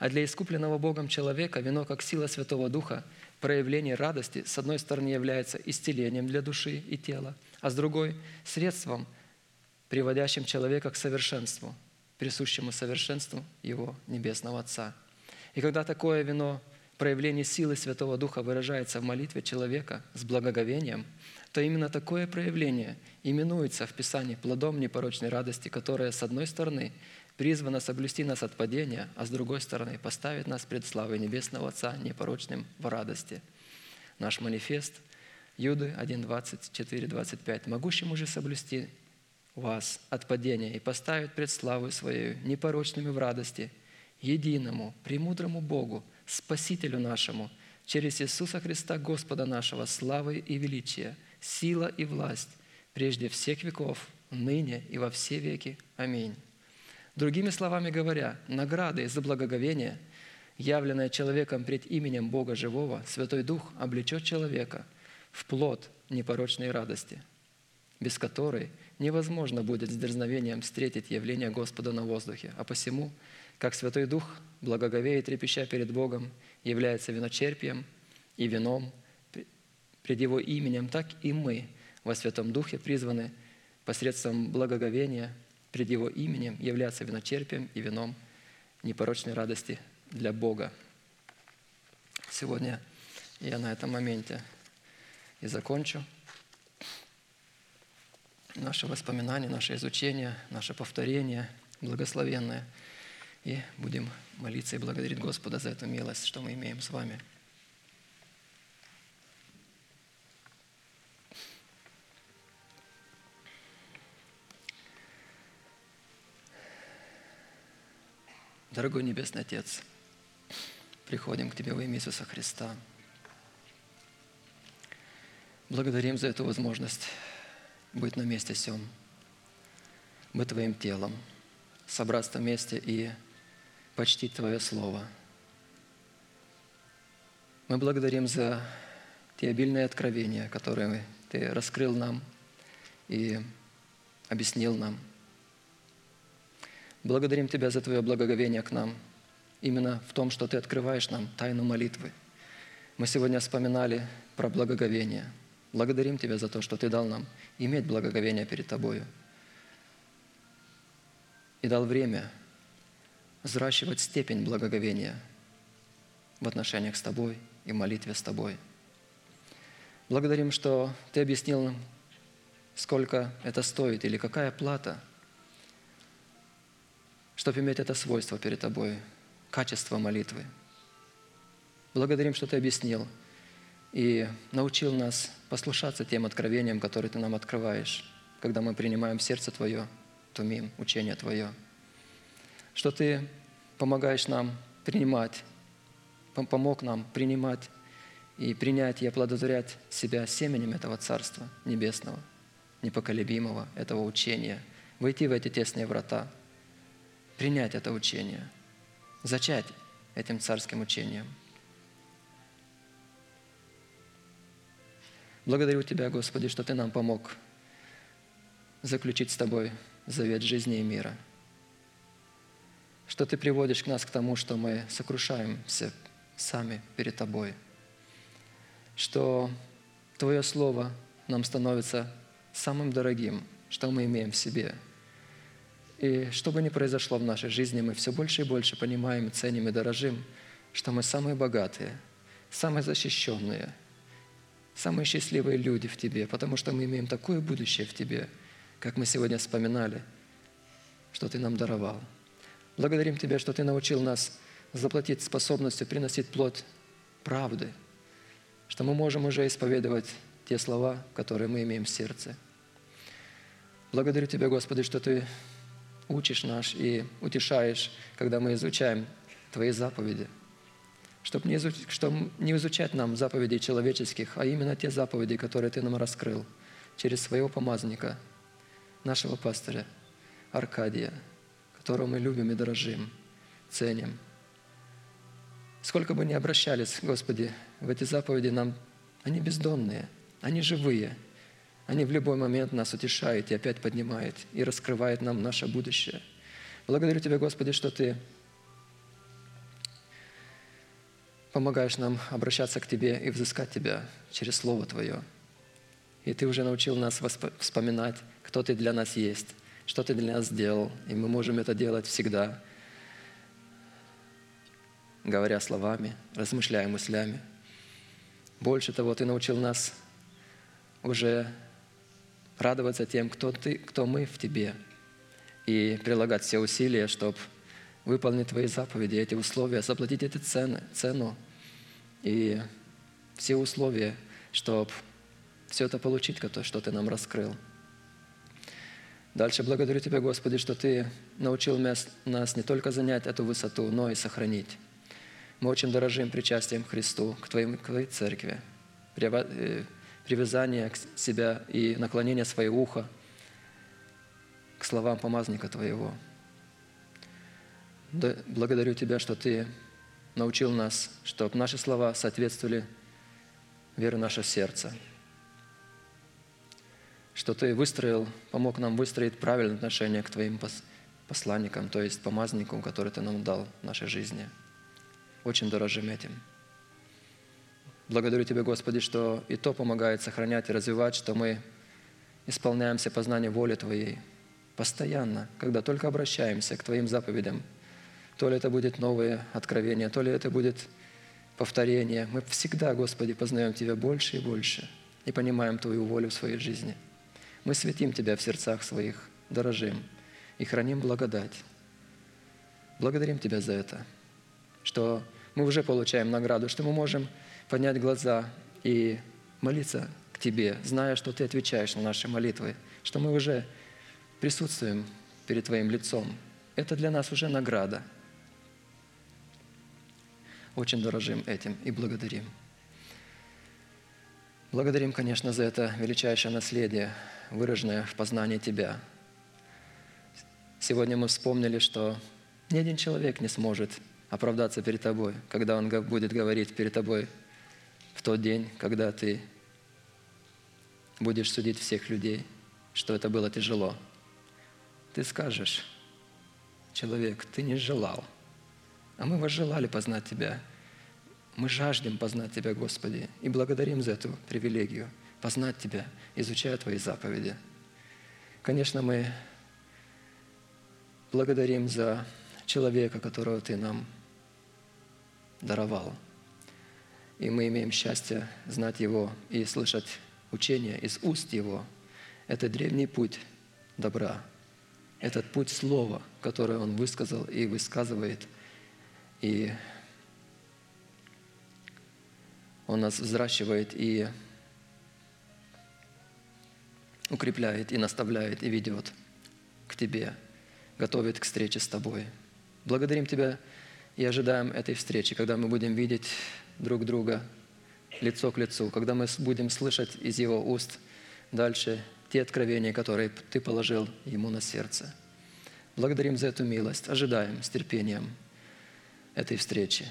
А для искупленного Богом человека вино, как сила Святого Духа, проявление радости, с одной стороны, является исцелением для души и тела, а с другой – средством, приводящим человека к совершенству, присущему совершенству Его Небесного Отца. И когда такое вино – проявление силы Святого Духа выражается в молитве человека с благоговением, то именно такое проявление именуется в Писании плодом непорочной радости, которая, с одной стороны, призвана соблюсти нас от падения, а с другой стороны, поставит нас пред славой Небесного Отца непорочным в радости. Наш манифест Юды 1, 24, 25. «Могущему же соблюсти вас от падения и поставить пред славой Своей непорочными в радости, единому, премудрому Богу, Спасителю нашему, через Иисуса Христа Господа нашего, славы и величия, сила и власть, прежде всех веков, ныне и во все веки. Аминь. Другими словами говоря, награды за благоговение, явленное человеком пред именем Бога Живого, Святой Дух облечет человека в плод непорочной радости, без которой невозможно будет с дерзновением встретить явление Господа на воздухе. А посему – как Святой Дух, благоговеет, трепеща перед Богом, является виночерпием и вином пред Его именем, так и мы во Святом Духе призваны посредством благоговения пред Его именем являться виночерпием и вином непорочной радости для Бога. Сегодня я на этом моменте и закончу наше воспоминание, наше изучение, наше повторение благословенное – и будем молиться и благодарить Господа за эту милость, что мы имеем с вами. Дорогой Небесный Отец, приходим к Тебе во имя Иисуса Христа. Благодарим за эту возможность быть на месте сем, быть Твоим телом, собраться вместе и почтить Твое Слово. Мы благодарим за те обильные откровения, которые Ты раскрыл нам и объяснил нам. Благодарим Тебя за Твое благоговение к нам, именно в том, что Ты открываешь нам тайну молитвы. Мы сегодня вспоминали про благоговение. Благодарим Тебя за то, что Ты дал нам иметь благоговение перед Тобою. И дал время взращивать степень благоговения в отношениях с Тобой и молитве с Тобой. Благодарим, что Ты объяснил нам, сколько это стоит или какая плата, чтобы иметь это свойство перед Тобой, качество молитвы. Благодарим, что Ты объяснил и научил нас послушаться тем откровениям, которые Ты нам открываешь, когда мы принимаем сердце Твое, тумим, учение Твое – что Ты помогаешь нам принимать, помог нам принимать и принять и оплодотворять себя семенем этого Царства Небесного, непоколебимого, этого учения, войти в эти тесные врата, принять это учение, зачать этим царским учением. Благодарю Тебя, Господи, что Ты нам помог заключить с Тобой завет жизни и мира – что Ты приводишь нас к тому, что мы сокрушаемся сами перед Тобой, что Твое Слово нам становится самым дорогим, что мы имеем в себе. И что бы ни произошло в нашей жизни, мы все больше и больше понимаем, ценим и дорожим, что мы самые богатые, самые защищенные, самые счастливые люди в Тебе, потому что мы имеем такое будущее в Тебе, как мы сегодня вспоминали, что Ты нам даровал – Благодарим Тебя, что Ты научил нас заплатить способностью приносить плод правды, что мы можем уже исповедовать те слова, которые мы имеем в сердце. Благодарю Тебя, Господи, что Ты учишь нас и утешаешь, когда мы изучаем Твои заповеди, чтобы не, изуч... чтобы не изучать нам заповедей человеческих, а именно те заповеди, которые Ты нам раскрыл через своего помазника, нашего пастыря Аркадия, которого мы любим и дорожим, ценим. Сколько бы ни обращались, Господи, в эти заповеди нам, они бездонные, они живые, они в любой момент нас утешают и опять поднимают и раскрывают нам наше будущее. Благодарю Тебя, Господи, что Ты помогаешь нам обращаться к Тебе и взыскать Тебя через Слово Твое. И Ты уже научил нас вспоминать, кто Ты для нас есть, что Ты для нас сделал, и мы можем это делать всегда, говоря словами, размышляя мыслями. Больше того, Ты научил нас уже радоваться тем, кто, ты, кто мы в Тебе, и прилагать все усилия, чтобы выполнить Твои заповеди, эти условия, заплатить эти цены, цену и все условия, чтобы все это получить, то, что Ты нам раскрыл. Дальше благодарю Тебя, Господи, что Ты научил нас не только занять эту высоту, но и сохранить. Мы очень дорожим причастием к Христу, к Твоей, к Твоей церкви, э, привязание к себя и наклонение своего уха к словам помазника Твоего. Благодарю Тебя, что Ты научил нас, чтобы наши слова соответствовали вере нашего сердца, что Ты выстроил, помог нам выстроить правильное отношение к Твоим посланникам, то есть помазанникам, которые Ты нам дал в нашей жизни. Очень дорожим этим. Благодарю Тебя, Господи, что и то помогает сохранять и развивать, что мы исполняемся познания воли Твоей постоянно, когда только обращаемся к Твоим заповедям. То ли это будет новое откровение, то ли это будет повторение. Мы всегда, Господи, познаем Тебя больше и больше и понимаем Твою волю в своей жизни. Мы светим Тебя в сердцах своих, дорожим и храним благодать. Благодарим Тебя за это, что мы уже получаем награду, что мы можем поднять глаза и молиться к Тебе, зная, что Ты отвечаешь на наши молитвы, что мы уже присутствуем перед Твоим лицом. Это для нас уже награда. Очень дорожим этим и благодарим. Благодарим, конечно, за это величайшее наследие, выраженное в познании Тебя. Сегодня мы вспомнили, что ни один человек не сможет оправдаться перед Тобой, когда он будет говорить перед Тобой в тот день, когда ты будешь судить всех людей, что это было тяжело. Ты скажешь, человек, ты не желал, а мы возжелали познать Тебя. Мы жаждем познать Тебя, Господи, и благодарим за эту привилегию познать Тебя, изучая Твои заповеди. Конечно, мы благодарим за человека, которого Ты нам даровал – и мы имеем счастье знать Его и слышать учение из уст Его. Это древний путь добра. Этот путь слова, которое Он высказал и высказывает. И Он нас взращивает и укрепляет, и наставляет, и ведет к Тебе, готовит к встрече с Тобой. Благодарим Тебя и ожидаем этой встречи, когда мы будем видеть друг друга лицо к лицу, когда мы будем слышать из Его уст дальше те откровения, которые Ты положил Ему на сердце. Благодарим за эту милость, ожидаем с терпением этой встречи.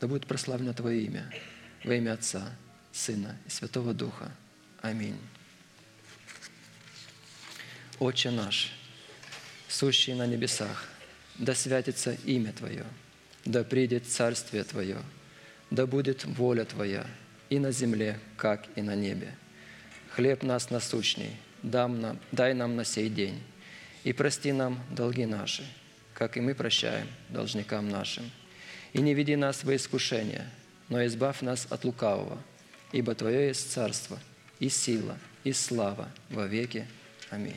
Да будет прославлено Твое имя во имя Отца, Сына и Святого Духа. Аминь. Отче наш, сущий на небесах, да святится имя Твое – да придет Царствие Твое, да будет воля Твоя и на земле, как и на небе. Хлеб нас насущный, дам нам, дай нам на сей день, и прости нам долги наши, как и мы прощаем должникам нашим. И не веди нас во искушение, но избавь нас от лукавого, ибо Твое есть царство, и сила, и слава во веки. Аминь.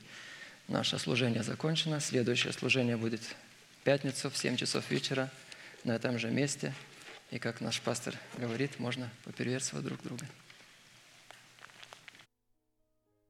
Наше служение закончено. Следующее служение будет в пятницу в 7 часов вечера на этом же месте. И как наш пастор говорит, можно попереверсывать друг друга.